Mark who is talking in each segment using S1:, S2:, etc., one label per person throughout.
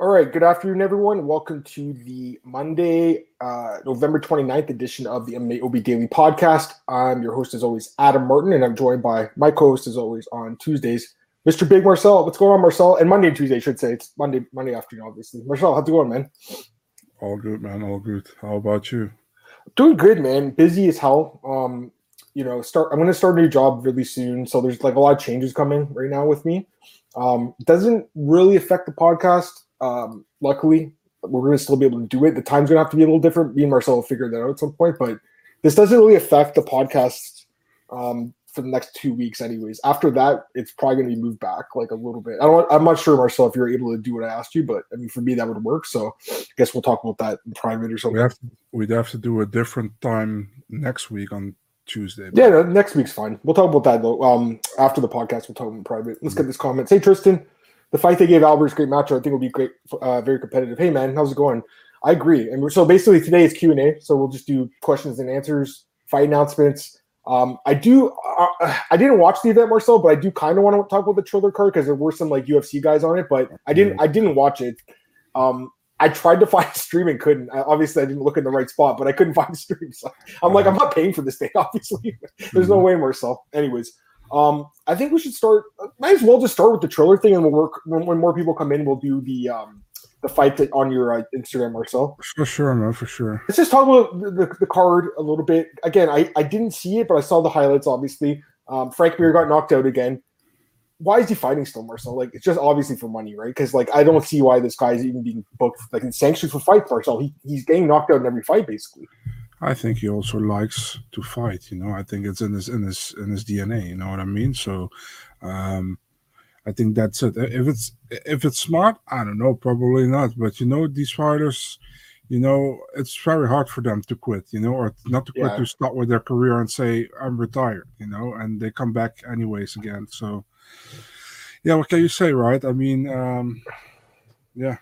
S1: All right, good afternoon, everyone. Welcome to the Monday, uh, November 29th edition of the MMAOB Daily Podcast. I'm your host, as always, Adam Martin, and I'm joined by my co host, as always, on Tuesdays, Mr. Big Marcel. What's going on, Marcel? And Monday and Tuesday, I should say. It's Monday, Monday afternoon, obviously. Marcel, how's it going, man?
S2: All good, man. All good. How about you?
S1: Doing good, man. Busy as hell. Um, you know, start. I'm going to start a new job really soon, so there's like a lot of changes coming right now with me. Um, doesn't really affect the podcast um, luckily, we're going to still be able to do it. The time's going to have to be a little different. Me and Marcel will figure that out at some point, but this doesn't really affect the podcast um, for the next two weeks, anyways. After that, it's probably going to be moved back like a little bit. I don't. I'm not sure, Marcel, if you're able to do what I asked you, but I mean, for me, that would work. So, I guess we'll talk about that in private or something.
S2: We have to, we'd have to do a different time next week on Tuesday.
S1: Yeah, no, next week's fine. We'll talk about that though. Um, after the podcast, we'll talk in private. Let's mm-hmm. get this comment. Say, Tristan the fight they gave Albert's great match. I think will be great, uh, very competitive. Hey man, how's it going? I agree. And so basically today is Q and A. So we'll just do questions and answers, fight announcements. Um, I do. Uh, I didn't watch the event Marcel, but I do kind of want to talk about the Triller card because there were some like UFC guys on it, but I didn't. I didn't watch it. Um, I tried to find a stream and couldn't. I, obviously, I didn't look in the right spot, but I couldn't find a stream. So I'm like, I'm not paying for this thing. Obviously, there's no mm-hmm. way, Marcel. Anyways, um, I think we should start. Might as well just start with the Triller thing, and we'll work when, when more people come in. We'll do the um, the fight that on your uh, Instagram, Marcel.
S2: For sure, man, for sure.
S1: Let's just talk about the, the, the, card a little bit. Again, I, I didn't see it, but I saw the highlights. Obviously, um, Frank Mir got knocked out again. Why is he fighting still, Marcel? Like it's just obviously for money, right? Because like I don't see why this guy is even being booked like in sanctions for fight, Marcel. He, he's getting knocked out in every fight, basically.
S2: I think he also likes to fight. You know, I think it's in his in his in his DNA. You know what I mean? So, um, I think that's it. If it's if it's smart, I don't know, probably not. But you know, these fighters, you know, it's very hard for them to quit. You know, or not to quit yeah. to start with their career and say I'm retired. You know, and they come back anyways again. So, yeah, what can you say, right? I mean, um, yeah.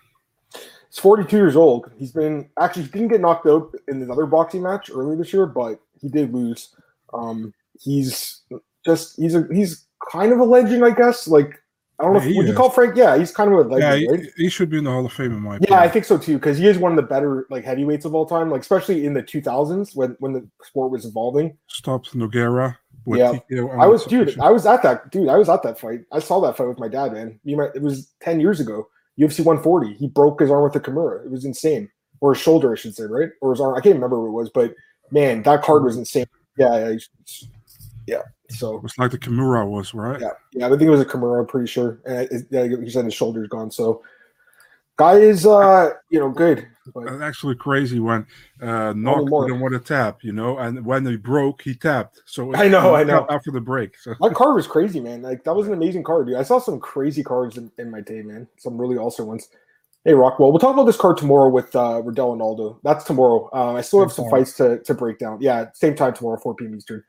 S1: He's 42 years old. He's been actually he didn't get knocked out in another boxing match earlier this year, but he did lose. Um, he's just he's a he's kind of a legend, I guess. Like I don't know. Yeah, if, would is. you call Frank? Yeah, he's kind of a legend. Yeah,
S2: he,
S1: right?
S2: he should be in the Hall of Fame in my.
S1: Yeah, I think so too because he is one of the better like heavyweights of all time. Like especially in the 2000s when when the sport was evolving.
S2: Stopped Nogueira.
S1: Yeah, I was dude. I was at that dude. I was at that fight. I saw that fight with my dad, man. You might, it was ten years ago. UFC 140. He broke his arm with a Kimura. It was insane. Or his shoulder, I should say, right? Or his arm. I can't remember what it was, but man, that card was mm-hmm. insane. Yeah, yeah. yeah. So
S2: it was like the Kimura was, right?
S1: Yeah, yeah. I think it was a Kimura. I'm pretty sure. And it, yeah, you said his shoulder's gone. So guy is, uh, you know, good.
S2: But actually crazy when uh knocked didn't want to tap, you know, and when he broke, he tapped. So
S1: I know, I know.
S2: After the break, so
S1: that card was crazy, man. Like that was an amazing card, dude. I saw some crazy cards in, in my day, man. Some really awesome ones. Hey, Rockwell, we'll talk about this card tomorrow with uh, Riddell and Aldo. That's tomorrow. Um, I still have some fights to, to break down. Yeah, same time tomorrow, 4 p.m. Eastern.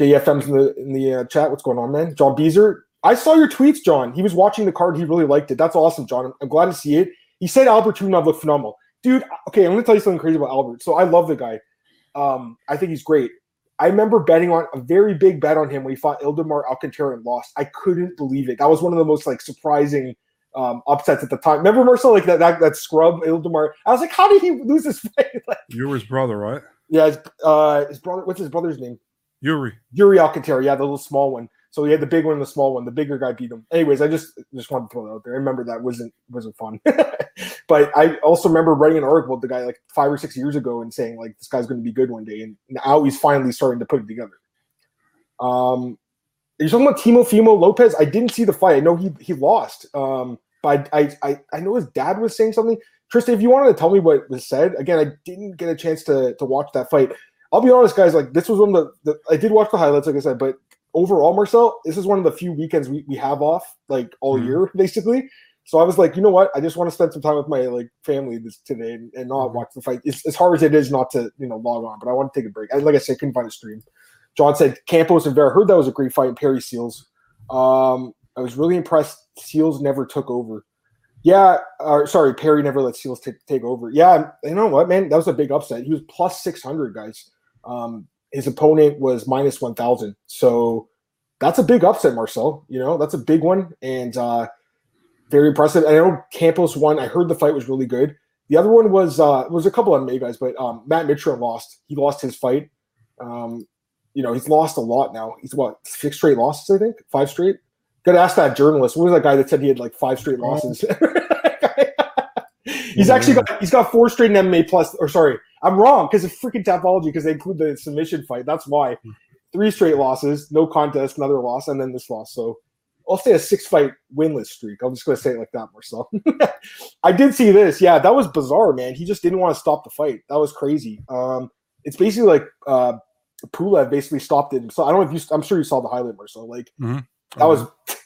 S1: JFM's in the in the uh, chat. What's going on, man? John Beezer. I saw your tweets, John. He was watching the card. He really liked it. That's awesome, John. I'm glad to see it. He said Albert Tumenov looked phenomenal dude. Okay, I'm gonna tell you something crazy about Albert. So I love the guy. Um, I think he's great. I remember betting on a very big bet on him when he fought Ildemar Alcantara and lost. I couldn't believe it. That was one of the most like surprising um, upsets at the time. Remember Marcel, like that that, that scrub Ildemar. I was like, how did he lose this fight? like,
S2: you were his brother, right?
S1: Yeah, his, uh, his brother. What's his brother's name?
S2: Yuri.
S1: Yuri Alcantara. Yeah, the little small one. So he had the big one and the small one. The bigger guy beat him. Anyways, I just just wanted to throw that out there. I remember that wasn't wasn't fun. but I also remember writing an article with the guy like five or six years ago and saying like this guy's going to be good one day, and now he's finally starting to put it together. Um, you're talking about Teofimo Lopez. I didn't see the fight. I know he he lost. Um, but I, I I know his dad was saying something. Tristan, if you wanted to tell me what was said, again, I didn't get a chance to to watch that fight. I'll be honest, guys. Like this was one of the, the I did watch the highlights, like I said, but overall, Marcel, this is one of the few weekends we, we have off like all mm-hmm. year, basically. So I was like, you know what? I just want to spend some time with my like family this today and, and not mm-hmm. watch the fight. It's as hard as it is not to you know log on, but I want to take a break. I, like I said, couldn't find a stream. John said Campos and Vera. Heard that was a great fight. in Perry Seals. Um, I was really impressed. Seals never took over. Yeah, uh, sorry, Perry never let Seals t- take over. Yeah, you know what, man? That was a big upset. He was plus six hundred, guys. Um, his opponent was minus 1000. So that's a big upset, Marcel. You know, that's a big one. And uh, very impressive. And I know Campos won. I heard the fight was really good. The other one was uh was a couple of MMA guys, but um, Matt Mitchell lost. He lost his fight. Um, you know, he's lost a lot now. He's what six straight losses, I think, five straight. Got to ask that journalist. What was that guy that said he had like five straight losses? he's actually got he's got four straight in MMA plus. Or sorry, I'm wrong because of freaking Tapology because they include the submission fight. That's why three straight losses, no contest, another loss, and then this loss. So I'll say a six fight winless streak. I'm just gonna say it like that, Marcel. I did see this. Yeah, that was bizarre, man. He just didn't want to stop the fight. That was crazy. Um, it's basically like uh, Pulev basically stopped it. So I don't know if you. I'm sure you saw the highlight, Marcel. Like mm-hmm. that was.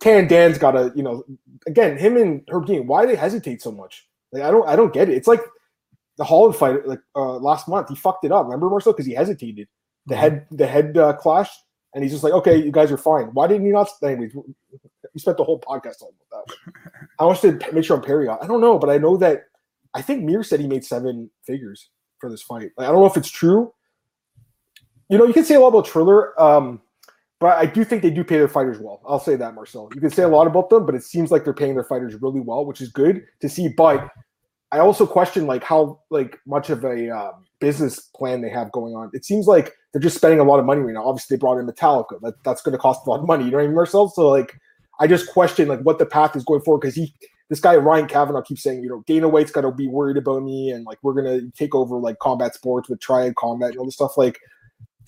S1: Tan Dan's got to, you know, again, him and Herb Dean. Why they hesitate so much? Like I don't, I don't get it. It's like the Holland fight, like uh, last month. He fucked it up. Remember Marcel because he hesitated. The mm-hmm. head, the head uh, clash and he's just like, okay, you guys are fine. Why didn't you not? Anyways, we spent the whole podcast talking about that. How much did Mitchell Perry got? I don't know, but I know that I think Mir said he made seven figures for this fight. Like, I don't know if it's true. You know, you can say a lot about Triller, um, but I do think they do pay their fighters well. I'll say that, Marcel. You can say a lot about them, but it seems like they're paying their fighters really well, which is good to see. But I also question like how like much of a um, business plan they have going on. It seems like they're just spending a lot of money right now. Obviously, they brought in Metallica. That, that's going to cost a lot of money. You know what I mean, Marcel? So like, I just question like what the path is going forward because he, this guy Ryan Kavanaugh keeps saying, you know, Dana White's got to be worried about me and like we're gonna take over like combat sports with Triad Combat and all this stuff. Like,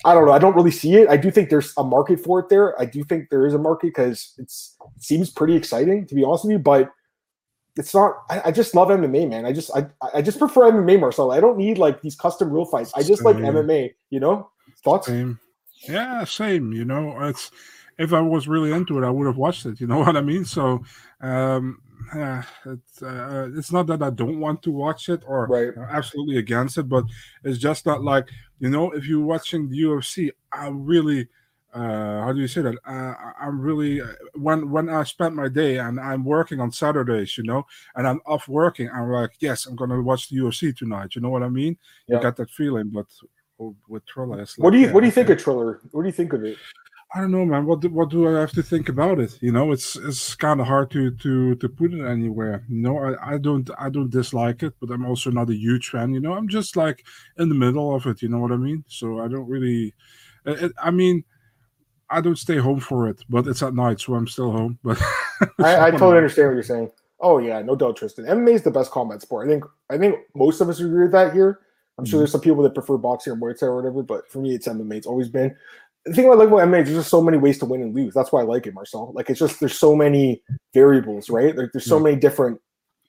S1: I don't know. I don't really see it. I do think there's a market for it there. I do think there is a market because it seems pretty exciting to be honest with you, but it's not. I, I, just love MMA, man. I just I I just prefer MMA, Marcel. I don't need like these custom rule fights. I just same. like MMA. You know, thoughts?
S2: Same. Yeah, same. You know, it's if I was really into it, I would have watched it. You know what I mean? So, um, yeah, it's uh, it's not that I don't want to watch it or
S1: right.
S2: absolutely against it, but it's just not like you know, if you're watching the UFC, I really uh, how do you say that? Uh, I'm really uh, when when I spend my day and I'm working on Saturdays, you know, and I'm off working. I'm like, yes, I'm gonna watch the UFC tonight. You know what I mean? Yeah. You got that feeling, but with Triller, like,
S1: what do you what do you think of Triller? What do you think of it?
S2: I don't know, man. What do, what do I have to think about it? You know, it's it's kind of hard to to to put it anywhere. You know, I, I don't I don't dislike it, but I'm also not a huge fan. You know, I'm just like in the middle of it. You know what I mean? So I don't really. It, I mean, I don't stay home for it, but it's at night, so I'm still home. But
S1: I, I totally understand what you're saying. Oh yeah, no doubt, Tristan. MMA is the best combat sport. I think I think most of us agree with that here. I'm sure mm-hmm. there's some people that prefer boxing or Muay Thai or whatever, but for me, it's MMA. It's always been. The thing I like about MMA is there's just so many ways to win and lose. That's why I like it, Marcel. Like it's just there's so many variables, right? Like there's so many different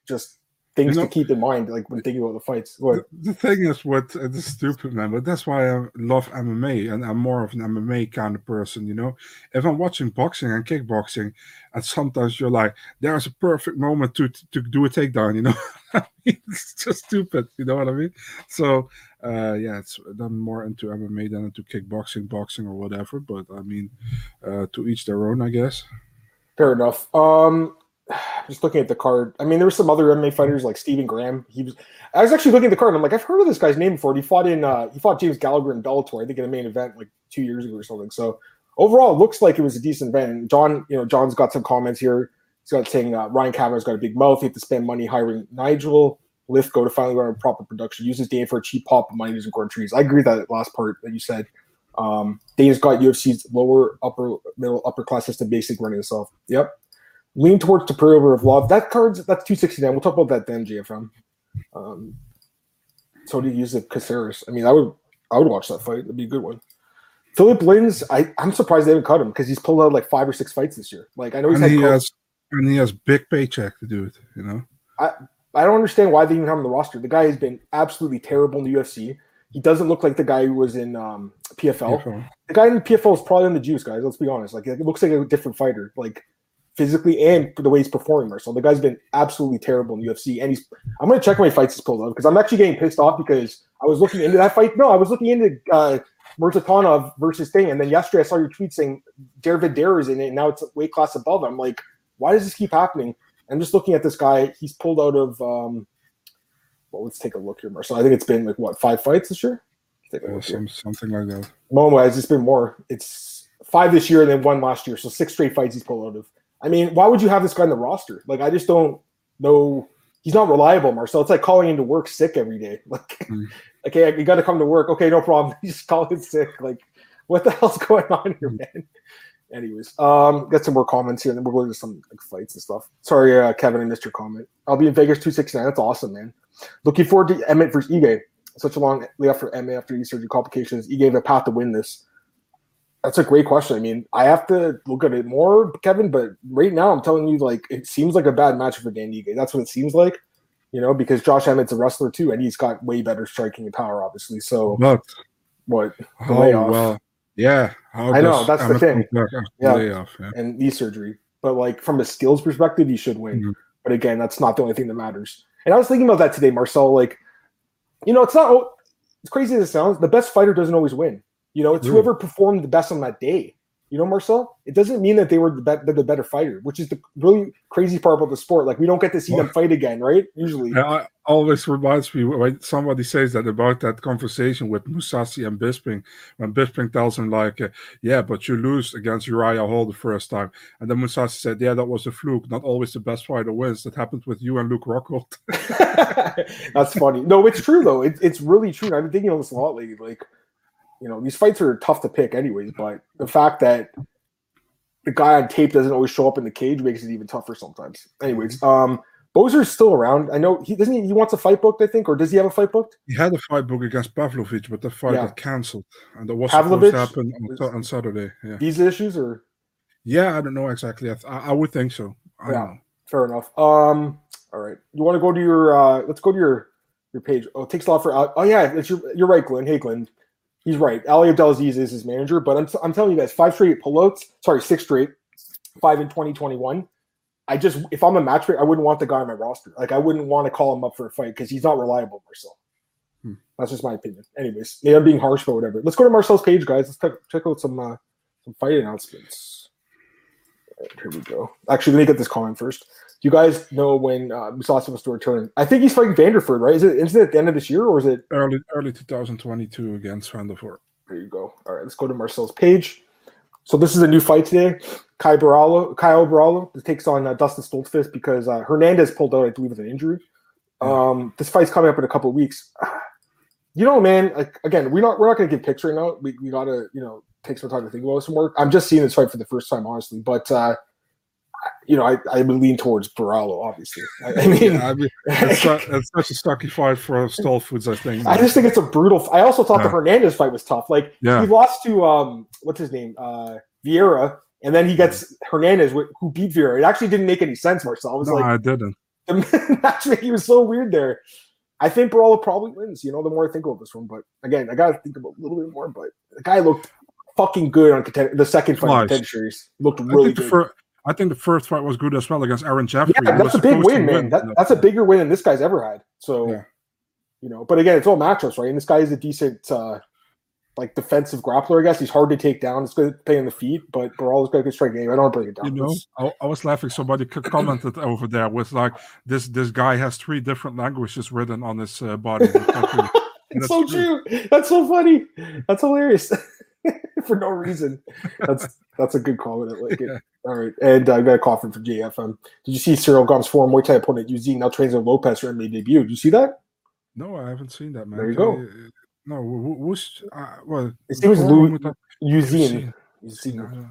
S1: just things you know, to keep in mind, like when thinking about the fights.
S2: The, the, thing is, what uh, this stupid man, but that's why I love MMA, and I'm more of an MMA kind of person. You know, if I'm watching boxing and kickboxing, and sometimes you're like, there's a perfect moment to to, to do a takedown. You know, it's just stupid. You know what I mean? So, uh, yeah, it's I'm more into MMA than into kickboxing, boxing, or whatever. But I mean, uh, to each their own, I guess.
S1: Fair enough. Um, just looking at the card. I mean, there were some other MMA fighters like Stephen Graham. He was. I was actually looking at the card. and I'm like, I've heard of this guy's name before. He fought in. Uh, he fought James Gallagher in Bellator. I think in a main event like two years ago or something. So overall, it looks like it was a decent event. And John, you know, John's got some comments here. He's got saying uh, Ryan Kavanaugh's got a big mouth. He had to spend money hiring Nigel Lythgoe to finally run a proper production. Uses Dane for a cheap pop of money doesn't trees. I agree with that last part that you said. Um, Dane's got UFC's lower upper middle upper class system basic running itself. Yep lean towards the River of Love. That card's that's 269. We'll talk about that then, JFM. Um, so do you use the Caceres? I mean, I would I would watch that fight. It'd be a good one. Philip Lins, I, I'm surprised they haven't cut him because he's pulled out like five or six fights this year. Like I know he's
S2: and he has and he has big paycheck to do it, you know.
S1: I I don't understand why they even have him on the roster. The guy has been absolutely terrible in the UFC. He doesn't look like the guy who was in um, PFL. PFL. The guy in the PFL is probably in the juice, guys. Let's be honest. Like it looks like a different fighter. Like physically and the way he's performing. So the guy's been absolutely terrible in UFC, and he's. I'm gonna check my fights he's pulled out because I'm actually getting pissed off because I was looking into that fight. No, I was looking into uh, versus thing, and then yesterday I saw your tweet saying David Dare is in it, and now it's weight class above. I'm like, why does this keep happening? I'm just looking at this guy. He's pulled out of. Um, well, let's take a look here, Marcel. I think it's been like what five fights this year.
S2: Yeah, some, something like that.
S1: No, it's just been more. It's five this year and then one last year, so six straight fights he's pulled out of. I mean, why would you have this guy in the roster? Like, I just don't know. He's not reliable, Marcel. It's like calling into work sick every day. Like,
S2: Mm.
S1: okay, you got to come to work. Okay, no problem. You just call it sick. Like, what the hell's going on here, man? Anyways, um, got some more comments here, and then we'll go to some like fights and stuff. Sorry, uh, Kevin, I missed your comment. I'll be in Vegas two six nine. That's awesome, man. Looking forward to Emmett versus Ige. Such a long layoff for Emmett after knee surgery complications. Ige have a path to win this. That's a great question. I mean, I have to look at it more, Kevin, but right now I'm telling you, like, it seems like a bad match for Dan Ige. That's what it seems like, you know, because Josh Emmett's a wrestler too, and he's got way better striking and power, obviously. So, what?
S2: how
S1: layoff.
S2: well? Yeah,
S1: I know, that's the thing. Yeah.
S2: layoff, yeah.
S1: and knee surgery. But like from a skills perspective, you should win.
S2: Mhm.
S1: But again, that's not the only thing that matters. And I was thinking about that today, Marcel. Like, you know, it's not it's crazy as it sounds. The best fighter doesn't always win. You know, it's
S2: Yeah.
S1: whoever performed the best on that day. You know, Marcel. It doesn't mean that they were the, be- they're the better fighter, which is the really crazy part about the sport. Like, we don't get to see them fight again, right? Usually,
S2: Yeah, I, always reminds me when somebody says that about that conversation with Mousasi and Bisping when Bisping tells him like, uh, "Yeah, but you lose against Uriah Hall the first time," and then Mousasi said, "Yeah, that was a fluke. Not always the best fighter wins. That happened with you and Luke Rockhold."
S1: That's funny. No, it's true though. It, it's really true. I've been thinking of this a lot lately. Like, you know, these fights are tough to pick, anyways. But the fact that the guy on tape doesn't always show up in the cage makes it even tougher sometimes. Anyways, um, Bozer's still around. I know he doesn't. He, he wants a fight booked, I think, or does he have a fight booked?
S2: he had a fight booked against Pavlovich, but the fight
S1: Yeah.
S2: got cancelled, and that was
S1: Pavlovich?
S2: supposed to happen on, on Saturday. Yeah,
S1: Visa issues, or
S2: yeah, I don't know exactly. I, th- I, I would think so. I
S1: Yeah. fair enough. Um, all right. You want to go to your? uh Let's go to your your page. Oh, it takes a lot for. Uh, oh yeah, it's your, you're right, Glenn. Hey, Glenn. He's right. Ali Abdelaziz is his manager, but I'm, I'm telling you guys, five straight pullouts. Sorry, six straight, five in 2021. I just, if I'm a match matchmaker, I wouldn't want the guy on my roster. Like, I wouldn't want to call him up for a fight because he's not reliable, Marcel.
S2: Hmm.
S1: That's just my opinion. Anyways, maybe I'm being harsh, but whatever. Let's go to Marcel's page, guys. Let's check, check out some uh, some fight announcements. Right, here we go. Actually, let me get this comment first. You guys know when uh, Mousasi was to return? I think he's fighting Vanderford, right? Is it is it at the end of this year or is it
S2: Early early 2022 against Vanderford?
S1: There you go. All right, let's go to Marcel's page. So this is a new fight today. Caio Borralho, Kyle Borralho takes on uh, Dustin Stoltzfus because uh, Hernandez pulled out, I believe, with an injury. Um, this fight's coming up in a couple of weeks. You know, man. Like again, we're not we're not going to give picks right now. We, we got to you know take some time to think about some work. I'm just seeing this fight for the first time, honestly. But uh, you know, I I would lean towards Borralho, obviously. I, I mean,
S2: Yeah, I mean, it's such a stocky fight for Stoltzfus, I think.
S1: I just think it's a brutal. I also thought the Hernandez fight was tough. Like
S2: Yeah.
S1: he lost to um, what's his name, uh, Vieira, and then he gets Hernandez, wh- who beat Vieira. It actually didn't make any sense, Marcel. I was
S2: no,
S1: like,
S2: I didn't.
S1: the matchmaking was so weird there. I think Borralho probably wins. You know, the more I think about this one, but again, I gotta think about a little bit more. But the guy looked fucking good on contender. The second fight contender series looked really
S2: the
S1: good.
S2: first, I think the first fight was good as well against Aaron Jeffrey.
S1: Yeah, that's a big win, man. That, that's a bigger win than this guy's ever had. So,
S2: Yeah.
S1: you know, but again, it's all matchups, right? And this guy is a decent, uh, like defensive grappler. I guess he's hard to take down. It's good playing the feet, but Borralho's got a good strike game. I don't want to break it down.
S2: You know, I, I was laughing. Somebody commented over there with like this. This guy has three different languages written on his uh, body.
S1: it's
S2: That's
S1: so
S2: true.
S1: true. That's so funny. That's hilarious. For no reason. That's that's a good comment. I like it. All right. And uh, I got a call from JFM. Did you see Ciryl Gane's former Muay Thai opponent Eugene now trains with Lopez for MMA debut? Did you see that?
S2: No, I haven't seen that, man.
S1: There you go.
S2: you- No, who- who- who's uh, well?
S1: Name was Lou- Eugene.
S2: Eugene. I
S1: Eugene.
S2: don't know.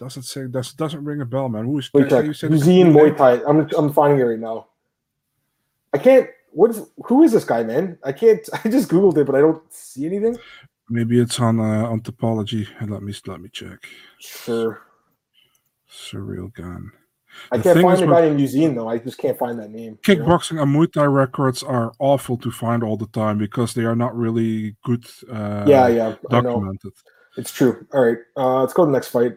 S2: Doesn't say does doesn't ring a bell, man. Who's
S1: Wait, check.
S2: you said his
S1: Eugene? Muay Thai. I'm I'm finding it right now. I can't. What is? Who is this guy, man? I can't. I just googled it, but I don't see anything.
S2: Maybe it's on uh, on Tapology. Let me let me check.
S1: Sure.
S2: Surreal gun.
S1: I
S2: The
S1: can't find the guy in Eugene though. I just can't find that name. you know?
S2: Kickboxing and Muay Thai records are awful to find all the time because they are not really good. Uh,
S1: Yeah, yeah.
S2: Documented.
S1: It's true. All right, uh, let's go to the next fight.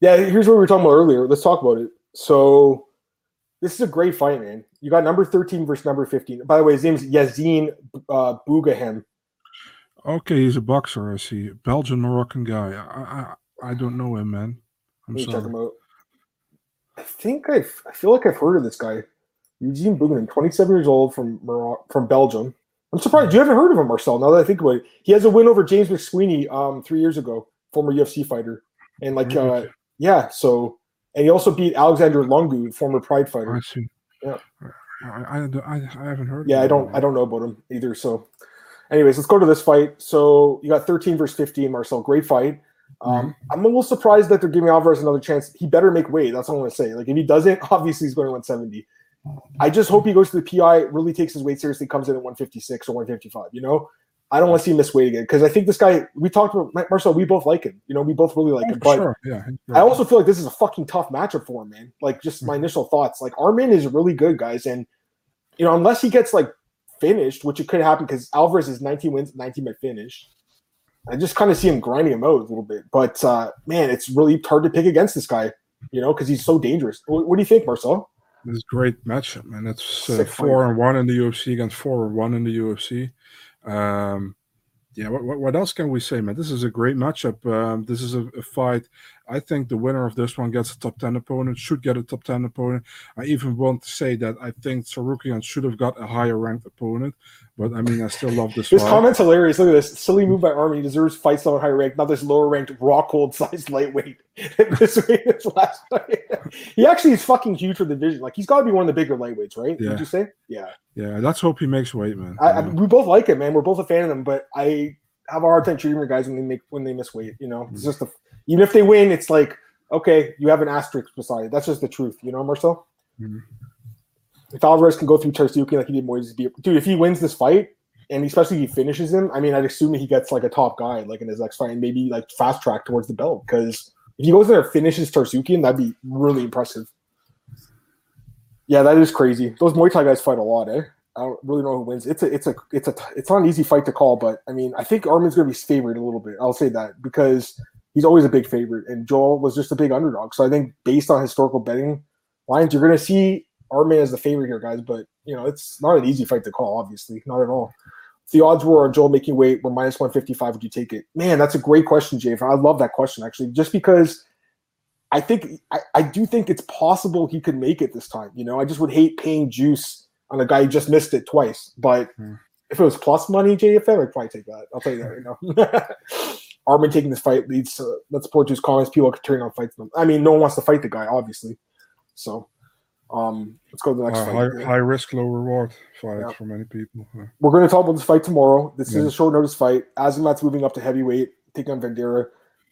S1: Yeah, here's what we were talking about earlier. Let's talk about it. So, this is a great fight, man. You got number 13 versus number 15. By the way, his name's Yazin uh, Bougahem.
S2: Okay, he's a boxer. I see. Belgian Moroccan guy. I I, I don't know him, man. I'm
S1: Let me check
S2: sorry.
S1: him out. I think I I feel like I've heard of this guy. Eugene Bougahem, 27 years old from Moro- from Belgium. I'm surprised you haven't heard of him, Marcel. Now that I think about it, he has a win over James McSweeney um, three years ago, former UFC fighter, and like uh, yeah, so and he also beat Alexander Lungu, former Pride fighter.
S2: I see.
S1: Yeah.
S2: I, I, I, I haven't heard.
S1: Yeah, I don't I don't know about him either. So, anyways, let's go to this fight. So you got 13 versus 15, Marcel. Great fight. Um,
S2: Mm-hmm.
S1: I'm a little surprised that they're giving Alvarez another chance. He better make weight. That's all I'm gonna say. Like if he doesn't, obviously he's going to 170. I just hope he goes to the PI, really takes his weight seriously, comes in at 156 or 155. You know, I don't want to see him miss weight again because I think this guy. We talked about Marcel. We both like him. You know, we both really like
S2: Oh,
S1: him. But
S2: sure. Yeah.
S1: I also feel like this is a fucking tough matchup for him, man. Like just my initial thoughts. Like Arman is really good, guys, and you know unless he gets like finished, which it could happen because Alvarez is 19 wins, 19 by finish. I just kind of see him grinding him out a little bit, but uh, man, it's really hard to pick against this guy, you know, because he's so dangerous. What, what do you think, Marcel?
S2: This is a great matchup, man. It's uh, four and one in the UFC against four and one in the UFC. Um, yeah, what, what, what else can we say, man? This is a great matchup. Um, this is a, a fight. I think the winner of this one gets a top 10 opponent, should get a top 10 opponent. I even want to say that I think Tsarukyan should have got a higher ranked opponent, but I mean, I still love this
S1: This
S2: fight.
S1: comment's hilarious. Look at this silly move by. He deserves fight someone higher ranked, not this lower ranked, rock cold sized lightweight. this way, last fight. he actually is fucking huge for the division. Like he's got to be one of the bigger lightweights, right?
S2: Yeah.
S1: Would you say? Yeah.
S2: yeah, let's hope he makes weight, man.
S1: I, I, we both like it, man. We're both a fan of them, but I have a hard time treating the guys when they make when they miss weight. You know, it's
S2: Mm.
S1: just a, even if they win, it's like okay, you have an asterisk beside it. That's just the truth, you know, Marcel.
S2: Mhm.
S1: If Alvarez can go through Tarsuki like he did Moises, dude. If he wins this fight, and especially if he finishes him, I mean, I'd assume he gets like a top guy like in his next fight, and maybe like fast track towards the belt because if he goes there and finishes Tsarukyan, that'd be really impressive. Yeah, that is crazy. Those Muay Thai guys fight a lot, eh? I don't really know who wins. It's a, it's a, it's a, it's not an easy fight to call, but I mean, I think Arman's going to be favored a little bit. I'll say that because he's always a big favorite, and Joel was just a big underdog. So I think based on historical betting lines, you're going to see Arman as the favorite here, guys. But you know, it's not an easy fight to call. Obviously, not at all. If the odds were on Joel making weight were minus one fifty five. Would you take it? Man, that's a great question, Jay. I love that question actually, just because. I think I, I do think it's possible he could make it this time. You know, I just would hate paying juice on a guy who just missed it twice. But
S2: Hmm.
S1: if it was plus money, JFM, I'd probably take that. I'll tell you that right now. Arman taking this fight leads to let's support his comments. People are turning on fights. Them. I mean, no one wants to fight the guy, obviously. So, um, let's go to the next
S2: Uh,
S1: fight.
S2: high, high risk, low reward fight
S1: Yeah.
S2: for many people. Uh,
S1: We're going to talk about this fight tomorrow. This
S2: Yeah.
S1: is a short notice fight. Azamat's moving up to heavyweight, taking on Vanderaa.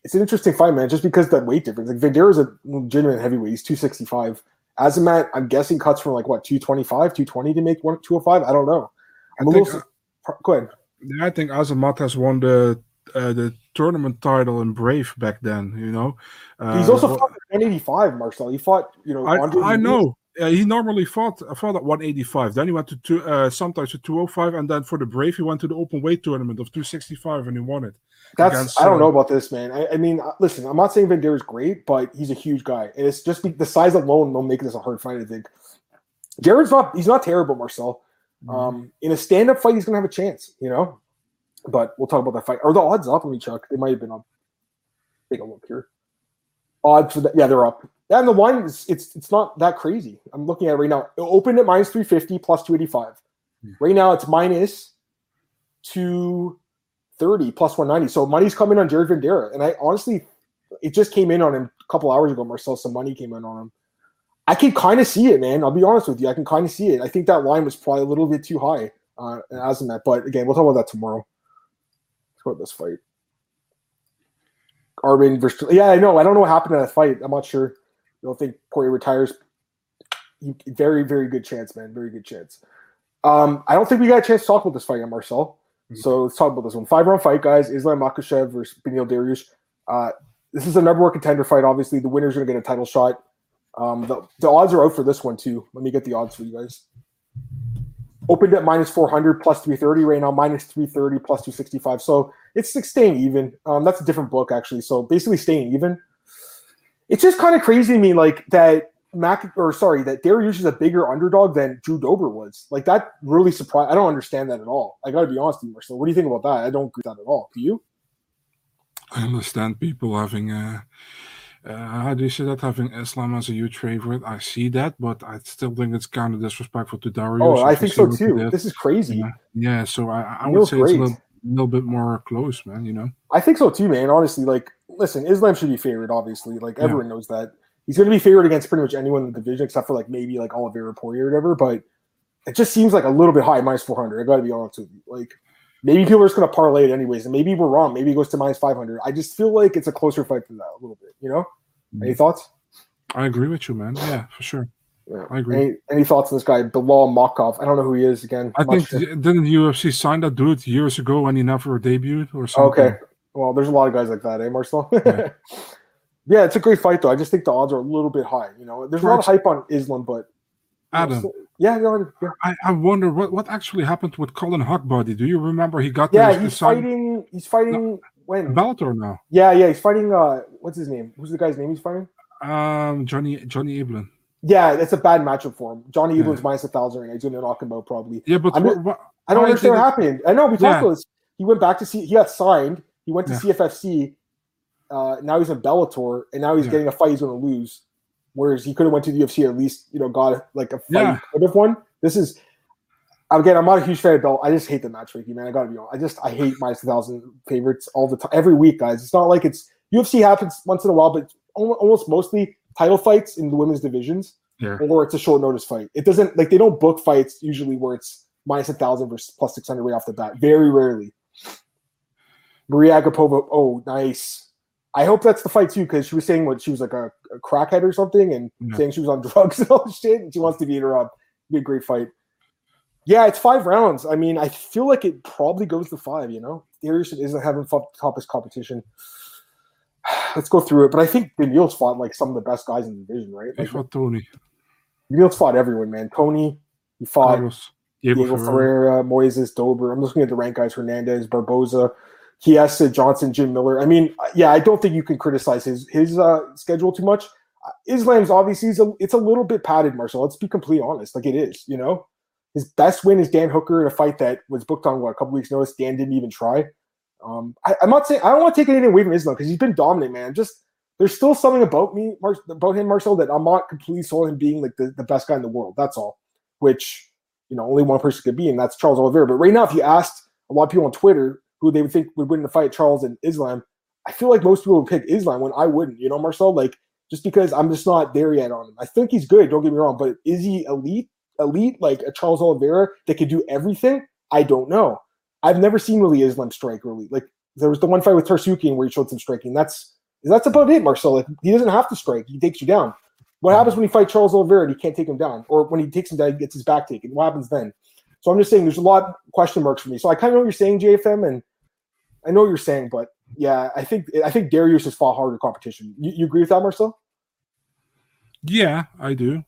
S1: It's an interesting fight, man, just because that weight difference. Like Vanderaa's a legitimate heavyweight. He's 265. Azamat, I'm guessing, cuts from like what, 225, 220 to make one 205? I don't know. I'm
S2: I
S1: a
S2: think,
S1: little. su- Go ahead.
S2: Yeah, I think Azamat has won the uh, the tournament title in Brave back then. You know, uh,
S1: He's also fought at 185, Marcel. He fought, you know,
S2: I, I know. Yeah, he normally fought fought at 185. Then he went to two, uh, sometimes to 205, and then for the Brave he went to the open weight tournament of 265 and he won it.
S1: That's
S2: against,
S1: I don't
S2: uh,
S1: know about this, man. I, I mean, uh, listen, I'm not saying Vanderaa's great, but he's a huge guy, and it's just the size alone will make this a hard fight. I think. Jared's not he's not terrible, Marcel.
S2: Mm-hmm.
S1: Um, in a stand-up fight, he's gonna have a chance, you know. But we'll talk about that fight. Are the odds up? Let me check. They might have been up. Take a look here. Odds for that, yeah, they're up. Yeah, and the line is it's it's not that crazy. I'm looking at it right now. It opened at minus 350 plus 285.
S2: Hmm.
S1: Right now it's minus 230 plus 190. So money's coming on Jared Vanderaa. And I honestly it just came in on him a couple hours ago. Marcel, some money came in on him. I can kind of see it, man. I'll be honest with you. I can kind of see it. I think that line was probably a little bit too high uh, as in that. But again, we'll talk about that tomorrow. With this fight. Armin versus yeah, I know. I don't know what happened in that fight. I'm not sure. I don't think Poirier retires. Very, very good chance, man. Very good chance. Um, I don't think we got a chance to talk about this fight yet, Marcel. So let's talk about this one. Five round fight, guys. Islam Makhachev versus Beneil Dariush. Uh, this is a number one contender fight. Obviously, the winner's going to get a title shot. Um, the, the odds are out for this one too. Let me get the odds for you guys. Opened at minus 400 plus 330 right now, minus 330 plus 265. So it's like staying even. Um, that's a different book actually. So basically staying even. It's just kind of crazy to me, like that Mac or sorry, that Dariush is a bigger underdog than Drew Dober was. Like that really surprised. I don't understand that at all. I got to be honest with you, Marcel. What do you think about that? I don't agree with that at all. Do you?
S2: I understand people having uh, uh, how do you say that having Islam as a huge favorite. I see that, but I still think it's kind of disrespectful to Darius.
S1: Oh, I think so too. This is crazy.
S2: Yeah, yeah, so I, I would say it's a little, little bit more close, man. You know,
S1: I think so too, man. Honestly, like, listen, Islam should be favored. Obviously, like
S2: Yeah.
S1: everyone knows that. he's going to be favored against pretty much anyone in the division except for like maybe like Oliveira Poirier or whatever. But it just seems like a little bit high, minus 400. I got to be honest with you. Like maybe people are just going to parlay it anyways, and maybe we're wrong. Maybe it goes to minus 500. I just feel like it's a closer fight than that a little bit. You know? Mm-hmm. Any thoughts?
S2: I agree with you, man. Yeah, for sure.
S1: Yeah. I agree. Any, any, thoughts on this guy, Belal Mukhov? I don't know who he is again.
S2: I think didn't UFC sign that dude years ago when he never debuted or something?
S1: Okay. Well, there's a lot of guys like that, eh, Marcel? Yeah. yeah, it's a great fight though. I just think the odds are a little bit high. You know, there's a lot of hype on Islam, but
S2: Adam.
S1: Know, yeah, yeah.
S2: I, I wonder what, what actually happened with Collin Huckbody. Do you remember he got
S1: Yeah, he's fighting he's fighting no, when
S2: Bellator now.
S1: Yeah, yeah, he's fighting uh what's his name? Who's the guy's name he's fighting?
S2: Um Johnny Johnny Eblen.
S1: Yeah, that's a bad matchup for him. Johnny yeah. Eblen's minus a thousand right He's gonna knock him out probably.
S2: Yeah, but what, what,
S1: I don't understand what happened. I know we talked yeah. about this. He went back to see he got signed. He went to yeah. CFFC. Uh, now he's in Bellator, and now he's getting a fight he's going to lose. Whereas he could have went to the UFC at least, you know, got like a fight yeah. could have won. This is again, I'm not a huge fan of Bell. I just hate the match matchmaking, man. I gotta be honest. I just I hate my 2000 favorites all the time, every week, guys. It's not like it's UFC happens once in a while, but almost mostly title fights in the women's divisions,
S2: yeah.
S1: or it's a short notice fight. It doesn't like they don't book fights usually where it's minus a thousand versus plus six hundred right off the bat. Very rarely. Maria Agapova, oh nice. I hope that's the fight too, because she was saying what she was like a, a crackhead or something, and yeah. saying she was on drugs and all shit, and she wants to beat her up. Be a great fight. Yeah, it's five rounds. I mean, I feel like it probably goes to five. You know, Darius isn't having toughest competition. Let's go through it. But I think Daniil's fought like some of the best guys in the division, right?
S2: Like, he fought Tony.
S1: Daniil's fought everyone, man. Tony, he fought Carlos. Diego, Diego Ferreira, Moises, Dober. I'm looking at the rank guys: Hernandez, Barboza, Chiesa, Johnson, Jim Miller. I mean, yeah, I don't think you can criticize his his uh, schedule too much. Islam's obviously a, it's a little bit padded, Marcel. Let's be completely honest. Like it is, you know. His best win is Dan Hooker in a fight that was booked on what a couple weeks' notice. Dan didn't even try. Um, I, am not saying I don't want to take anything away from Islam because he's been dominant, man. Just there's still something about me, Mar- about him, Marcel, that I'm not completely sold him being like the, the best guy in the world. That's all. Which you know only one person could be, and that's Charles Oliveira. But right now, if you asked a lot of people on Twitter who they would think would win the fight, Charles and Islam, I feel like most people would pick Islam when I wouldn't. You know, Marcel, like just because I'm just not there yet on him. I think he's good. Don't get me wrong, but is he elite? elite like a Charles Oliveira that could do everything? I don't know. I've never seen really Islam strike really. Like there was the one fight with Tsarukyan where he showed some striking. That's that's about it, Marcel. Like, he doesn't have to strike. He takes you down. What hmm. happens when he fights Charles Oliveira and he can't take him down? Or when he takes him down, he gets his back taken. What happens then? So I'm just saying there's a lot of question marks for me. So I kind of know what you're saying, JFM, and I know what you're saying, but yeah, I think I think Darius has fought harder competition. You, you agree with that, Marcel?
S2: Yeah, I do.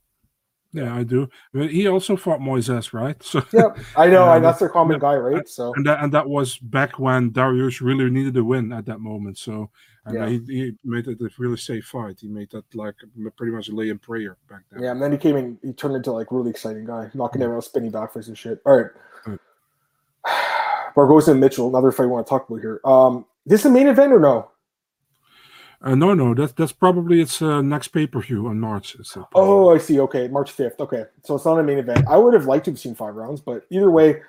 S2: Yeah, I do. But he also fought Moises, right? So
S1: yeah, I know. Um, that's their common yeah, guy, right? So
S2: and that and that was back when Darius really needed a win at that moment. So and yeah. he, he made it a really safe fight. He made that like pretty much a lay in prayer back then.
S1: Yeah, and then he came in. He turned into like really exciting guy, knocking everyone spinning backflips and shit. All right. right. Barboza and Mitchell, another fight I want to talk about here. Um, this is the main event or no?
S2: Uh, no, no, that's that's probably its uh, next pay per view on March.
S1: oh, I see. Okay, March fifth. Okay, so it's not a main event. I would have liked to have seen five rounds, but either way,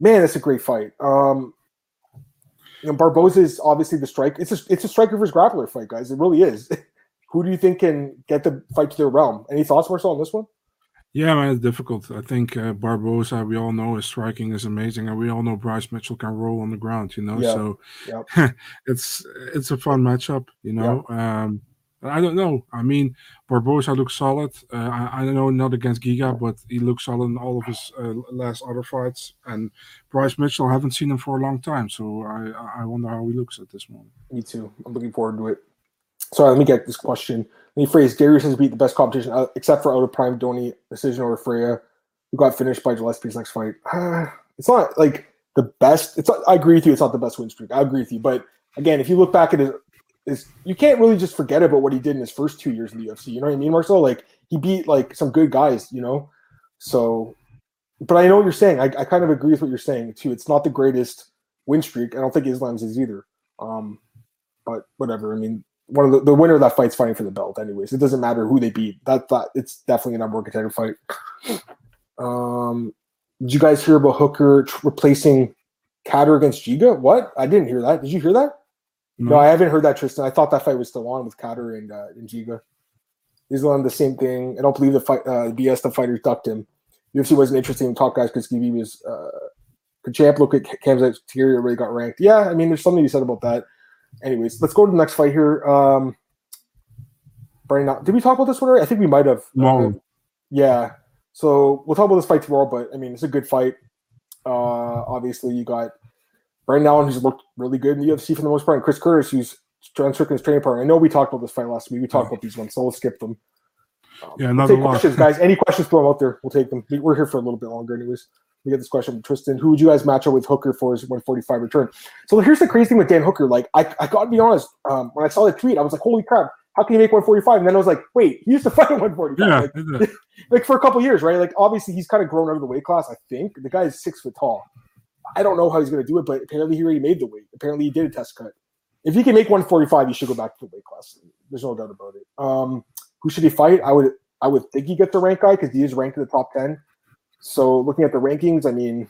S1: man, it's a great fight. Um, you know, Barboza is obviously the strike. It's a it's a striker versus grappler fight, guys. It really is. Who do you think can get the fight to their realm? Any thoughts, Marcel, on this one?
S2: Yeah, man, it's difficult. I think uh, Barboza, we all know his striking is amazing, and we all know Bryce Mitchell can roll on the ground. You know, yeah. so it's it's a fun matchup. You know, um, I don't know. I mean, Barboza looks solid. Uh, I, I don't know not against Giga, but he looks solid in all of his uh, last other fights. And Bryce Mitchell, I haven't seen him for a long time, so I I wonder how he looks at this moment.
S1: Me too. I'm looking forward to it. Sorry, let me get this question. Let me phrase Darius has beat the best competition uh, except for out of prime Donny decision over Freya, who got finished by Gillespie's next fight. it's not like the best. It's not, I agree with you. It's not the best win streak. I agree with you. But again, if you look back at his, his, you can't really just forget about what he did in his first two years in the UFC. You know what I mean, Marcel? Like he beat like some good guys. You know, so. But I know what you're saying. I, I kind of agree with what you're saying too. It's not the greatest win streak. I don't think Islam's is either. Um, but whatever. I mean, one of the, the winner of that fight's fighting for the belt anyways. It doesn't matter who they beat. That that it's definitely a number one contender fight. Um, did you guys hear about Hooker tr- replacing Kattar against Giga? What? I didn't hear that. Did you hear that? No, no I haven't heard that, Tristan. I thought that fight was still on with Kattar and uh, and Giga. Islam the same thing. I don't believe the fight uh, BS the fighters ducked him. UFC wasn't interesting in top guys because Gibby was uh, champ. Look at Cam's exterior really got ranked. Yeah, I mean, there's something to be said about that. Anyways, let's go to the next fight here. Um, Brian, did we talk about this one already? I think we might have.
S2: No.
S1: Yeah. So we'll talk about this fight tomorrow, but I mean, it's a good fight. Uh, obviously, you got Brandon Allen, who's looked really good in the UFC for the most part, and Chris Curtis, who's John Strickland's training partner. I know we talked about this fight last week. We talked about these ones, so we'll skip them.
S2: Um, yeah, another
S1: we'll questions, guys. Any questions, throw them out there. We'll take them. We're here for a little bit longer, anyways. We get this question from Tristan. Who would you guys match up with Hooker for his 145 return? So here's the crazy thing with Dan Hooker. Like, I, I got to be honest. Um, when I saw the tweet, I was like, holy crap, how can you make 145? And then I was like, wait, he used to fight at 145. Yeah, like, like, for a couple years, right? Like, obviously, he's kind of grown out of the weight class, I think. The guy is six foot tall. I don't know how he's going to do it, but apparently he already made the weight. Apparently he did a test cut. If he can make 145, he should go back to the weight class. There's no doubt about it. Um, who should he fight? I would I would think he gets the rank guy because he is ranked in the top 10. So looking at the rankings, I mean,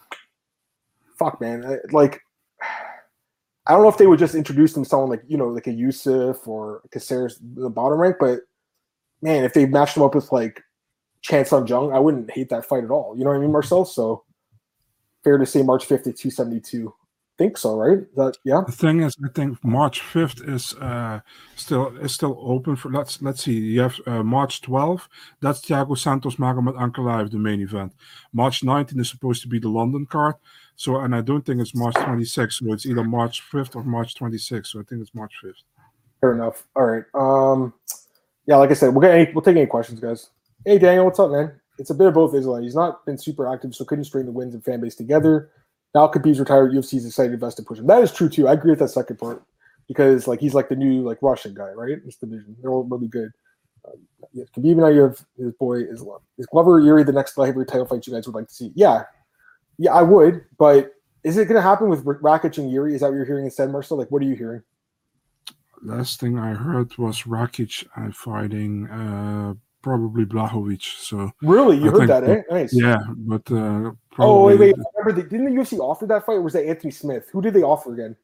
S1: fuck, man. Like, I don't know if they would just introduce them someone like, you know, like a Yusuff or Caceres the bottom rank, but man, if they matched them up with like Chan Sung Jung, I wouldn't hate that fight at all. You know what I mean, Marcel? So fair to say March 5th at 272 think so, right? That yeah.
S2: The thing is, I think March fifth is uh, still is still open for. Let's let's see. You have uh, March twelfth. That's Thiago Santos Magomed Ankalaev, the main event. March 19th is supposed to be the London card. So, and I don't think it's March 26th. So it's either March 5th or March 26th. So I think it's March 5th.
S1: Fair enough. All right. Um, yeah, like I said, we'll get any, we'll take any questions, guys. Hey, Daniel, what's up, man? It's a bit of both, Islam. He's not been super active, so couldn't string the wins and fan base together. Now Khabib's retired. UFC's excited to invest to push him. That is true too. I agree with that second part because like he's like the new like Russian guy, right? This division, they're all really good. Um, yeah, Khabib now you have his boy Islam. Is Glover Yuri the next heavyweight title fight you guys would like to see? Yeah, yeah, I would. But is it going to happen with Rakic and Yuri? Is that what you're hearing instead, Marcel? Like, what are you hearing?
S2: Last thing I heard was Rakic uh, fighting uh, probably Blachowicz. So
S1: really, you I heard that, eh? Nice.
S2: Yeah, but uh,
S1: oh wait, wait. Remember, didn't the UFC offer that fight, or was that Anthony Smith? Who did they offer again?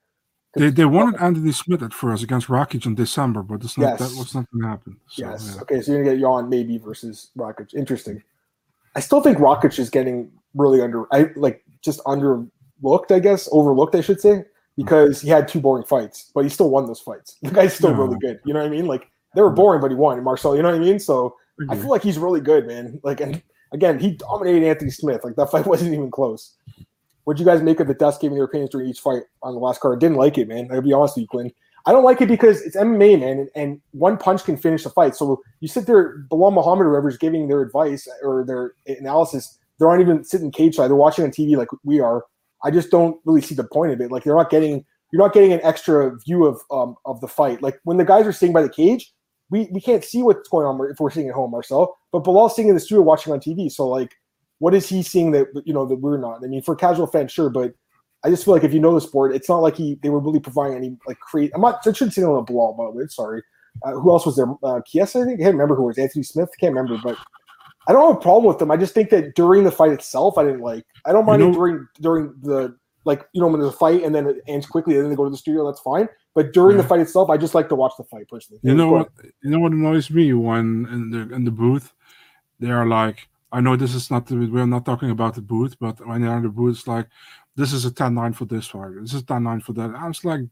S2: They, they wanted Anthony Smith at first against Rakic in December, but it's not, yes. that was not going to happen.
S1: So, yes. Yeah. Okay, so you're going to get Jan maybe versus Rakic. Interesting. I still think Rakic is getting really under, I like just underlooked, I guess, overlooked, I should say, because he had two boring fights, but he still won those fights. The guy's still no. really good. You know what I mean? Like they were boring, but he won. Marcel, you know what I mean? So I feel like he's really good, man. Like, and again, he dominated Anthony Smith. Like that fight wasn't even close. What'd you guys make of the dust giving their opinions during each fight on the last card? Didn't like it, man. I'll be honest with you, Quinn. I don't like it because it's MMA, man, and, and, one punch can finish the fight. So you sit there, Belal Muhammad or whoever's giving their advice or their analysis, they aren't even sitting cage side. They're watching on TV like we are. I just don't really see the point of it. Like they're not getting, you're not getting an extra view of um, of the fight. Like when the guys are sitting by the cage, we, we can't see what's going on if we're sitting at home, Marcel. But Belal's sitting in the studio watching on TV. So like, what is he seeing that you know that we're not? I mean, for casual fans, sure, but I just feel like if you know the sport, it's not like he they were really providing any like create. I'm not. I shouldn't say on a Belal, by the way. Sorry. Uh, who else was there? Uh, Chiesa, I think. I can't remember who was Anthony Smith. I can't remember, but I don't have a problem with them. I just think that during the fight itself, I didn't like. I don't mind you know, it during during the like you know when there's a fight and then it ends quickly and then they go to the studio. That's fine. But during yeah. the fight itself, I just like to watch the fight personally.
S2: You know what? You know what annoys me when in the in the booth, they are like, I know this is not the, we're not talking about the booth, but when they're in the booth, it's like, this is a 10-9 for this fight. This is 10-9 for that. I was like,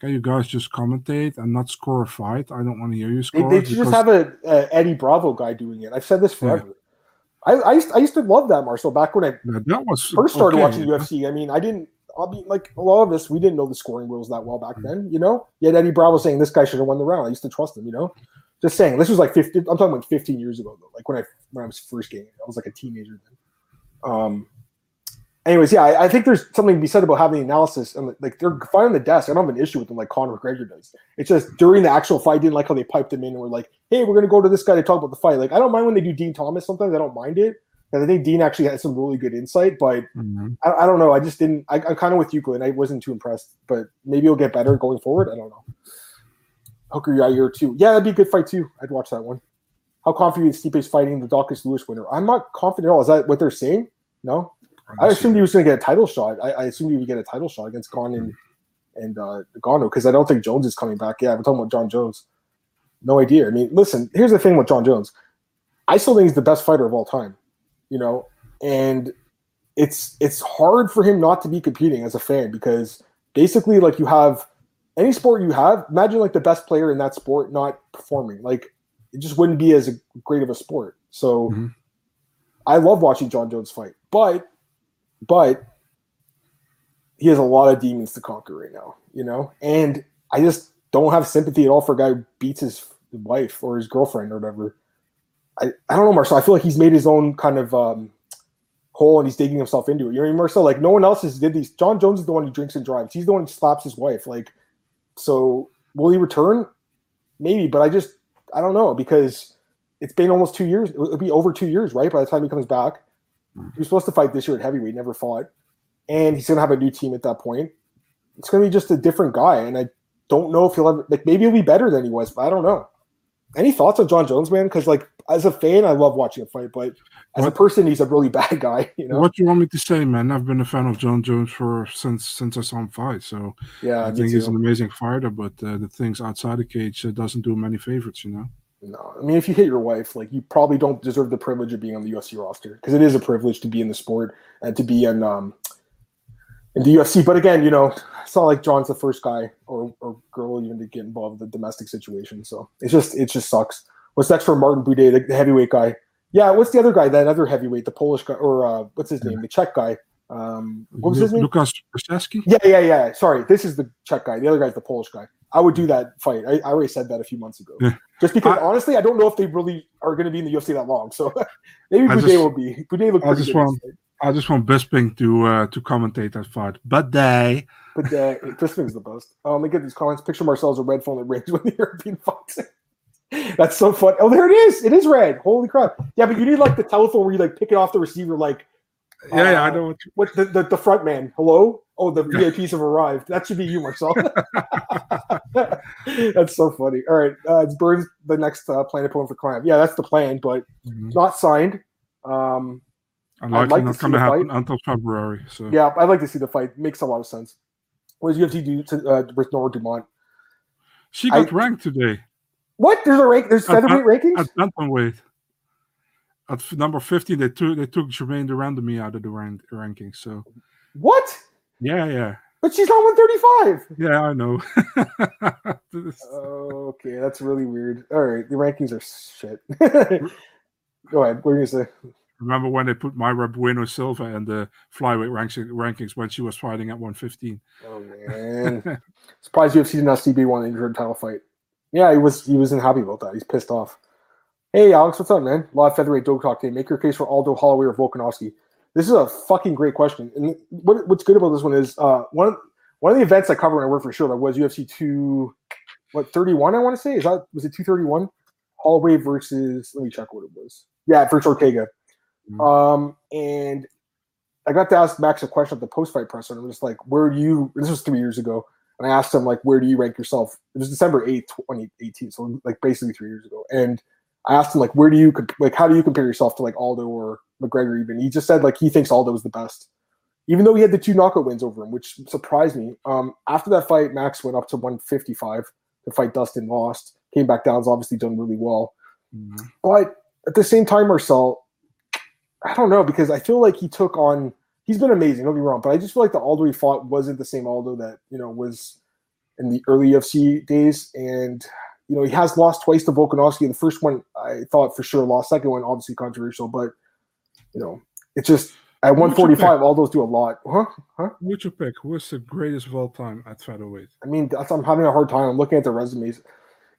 S2: can you guys just commentate and not score a fight? I don't want to hear you score.
S1: They, they just have a, a, Eddie Bravo guy doing it. I've said this forever. Yeah. I, I used, I used to love that Marcel back when I
S2: yeah, that was
S1: first started okay. watching UFC. I mean, I didn't I'll be like a lot of us, we didn't know the scoring rules that well back mm-hmm. then, you know. Yet Eddie Bravo saying this guy should have won the round. I used to trust him, you know. Just saying, this was like 50. I'm talking about 15 years ago, though. Like when I when I was first getting, it, I was like a teenager then. Um. Anyways, yeah, I, I, think there's something to be said about having the analysis and like they're fine on the desk. I don't have an issue with them like Conor McGregor does. It's just during the actual fight, I didn't like how they piped them in and were like, "Hey, we're gonna go to this guy to talk about the fight." Like, I don't mind when they do Dean Thomas. Sometimes I don't mind it and I think Dean actually had some really good insight, but mm-hmm. I, I, don't know. I just didn't. I, am kind of with you, Glenn. I wasn't too impressed, but maybe it'll get better going forward. I don't know. Hooker Yair too. Yeah, that'd be a good fight too. I'd watch that one. How confident is Stipe's fighting the Daukaus Lewis winner? I'm not confident at all. Is that what they're saying? No. I assumed he was going to get a title shot. I, I assumed he would get a title shot against Gane and and uh, Ngannou because I don't think Jones is coming back. Yeah, I'm talking about Jon Jones. no idea. I mean, listen, here's the thing with Jon Jones. I still think he's the best fighter of all time, you know, and it's it's hard for him not to be competing as a fan because basically, like you have any sport you have, imagine like the best player in that sport not performing. Like it just wouldn't be as great of a sport. So mm-hmm. I love watching Jon Jones fight, but but he has a lot of demons to conquer right now, you know? And I just don't have sympathy at all for a guy who beats his wife or his girlfriend or whatever. I, I don't know, Marcel. I feel like he's made his own kind of um, hole and he's digging himself into it. You know I mean, Marcel? Like no one else has did these. Jon Jones is the one who drinks and drives. He's the one who slaps his wife. Like, so will he return? Maybe, but I just I don't know because it's been almost two years. It'll be over two years, right? By the time he comes back, he was supposed to fight this year at heavyweight, never fought, and he's gonna have a new team at that point. It's gonna be just a different guy, and I don't know if he'll ever like maybe he'll be better than he was, but I don't know. Any thoughts on Jon Jones, man? Because like as a fan, I love watching a fight, but as what, a person, he's a really bad guy. You know
S2: what do you want me to say, man? I've been a fan of Jon Jones for since since I saw him fight. So
S1: yeah,
S2: I think he's an amazing fighter, but uh, the things outside the cage uh, doesn't do him any favorites, you know.
S1: No, I mean, if you hit your wife, like you probably don't deserve the privilege of being on the UFC roster because it is a privilege to be in the sport and to be in um in the UFC. But again, you know, it's not like Jon's the first guy or, or girl even to get involved in the domestic situation. So it's just it just sucks. What's next for Martin Buday, the, heavyweight guy? Yeah, what's the other guy? That other heavyweight, the Polish guy, or uh, what's his name? The Czech guy. Um, what was his name?
S2: Lukas Prochaska?
S1: Yeah, yeah, yeah. Sorry, this is the Czech guy. The other guy's the Polish guy. I would do that fight. I, I already said that a few months ago. Yeah. Just because, I, honestly, I don't know if they really are going to be in the UFC that long. So maybe Buday will be. Buday looked
S2: I just want, I just want Bisping to uh, to commentate that fight. But they.
S1: But they, Bisping's the best. Oh, let me get these comments. Picture Marcel's a red phone that rings with the European fights. That's so fun. Oh, there it is. It is red. Holy crap. Yeah, but you need like the telephone where you like pick it off the receiver, like.
S2: Yeah, uh, yeah, I uh, know. What,
S1: you... what the, the, the front man? Hello. Oh, the VIPs have arrived. That should be you, Marcel. that's so funny. All right, uh, it's Burns the next uh, plan opponent for Climb. Yeah, that's the plan, but mm-hmm. not signed. Um,
S2: I'd like not going to happen until February. So
S1: yeah, I'd like to see the fight. Makes a lot of sense. What does UFC do to, uh, with Norma Dumont?
S2: She got I, ranked today.
S1: What? There's a rank. There's featherweight rankings
S2: at bantamweight. At number fifteen, they took they took Germaine de Randamie out of the rank, rankings. So
S1: what?
S2: Yeah, yeah.
S1: But she's on 135.
S2: Yeah, I know.
S1: okay, that's really weird. All right, the rankings are shit. Go ahead. What are you gonna say?
S2: Remember when they put Mayra Bueno Silva in the flyweight rankings when she was fighting at 115?
S1: Oh man! Surprised UFC did not CB one injured title fight. Yeah, he was he wasn't happy about that. He's pissed off. Hey Alex, what's up, man? Live featherweight dog talk day. Make your case for Aldo Holloway or Volkanovski. This is a fucking great question. And what, what's good about this one is uh, one of one of the events I covered when I worked for Sure was UFC two, what thirty one? I want to say is that was it two thirty one? Holloway versus let me check what it was. Yeah, versus Ortega. Mm-hmm. Um, and I got to ask Max a question at the post fight presser, and it was like, "Where do you?" This was three years ago, and I asked him like, "Where do you rank yourself?" It was December eighth, twenty eighteen, so like basically three years ago, and I asked him like, "Where do you like? How do you compare yourself to like Aldo or McGregor even. He just said like he thinks Aldo was the best, even though he had the two knockout wins over him, which surprised me. Um, after that fight, Max went up to 155 to fight Dustin, lost, came back down, has obviously done really well. Mm-hmm. But at the same time, Marcel, I don't know because I feel like he took on. He's been amazing. Don't be wrong, but I just feel like the Aldo he fought wasn't the same Aldo that you know was in the early UFC days, and you know he has lost twice to Volkanovski. The first one I thought for sure lost. Second one obviously controversial, but you know, it's just at 145, all those do a lot. Huh? Huh?
S2: What's your pick? Who's the greatest of all time at featherweight?
S1: I mean, I'm having a hard time. I'm looking at the resumes.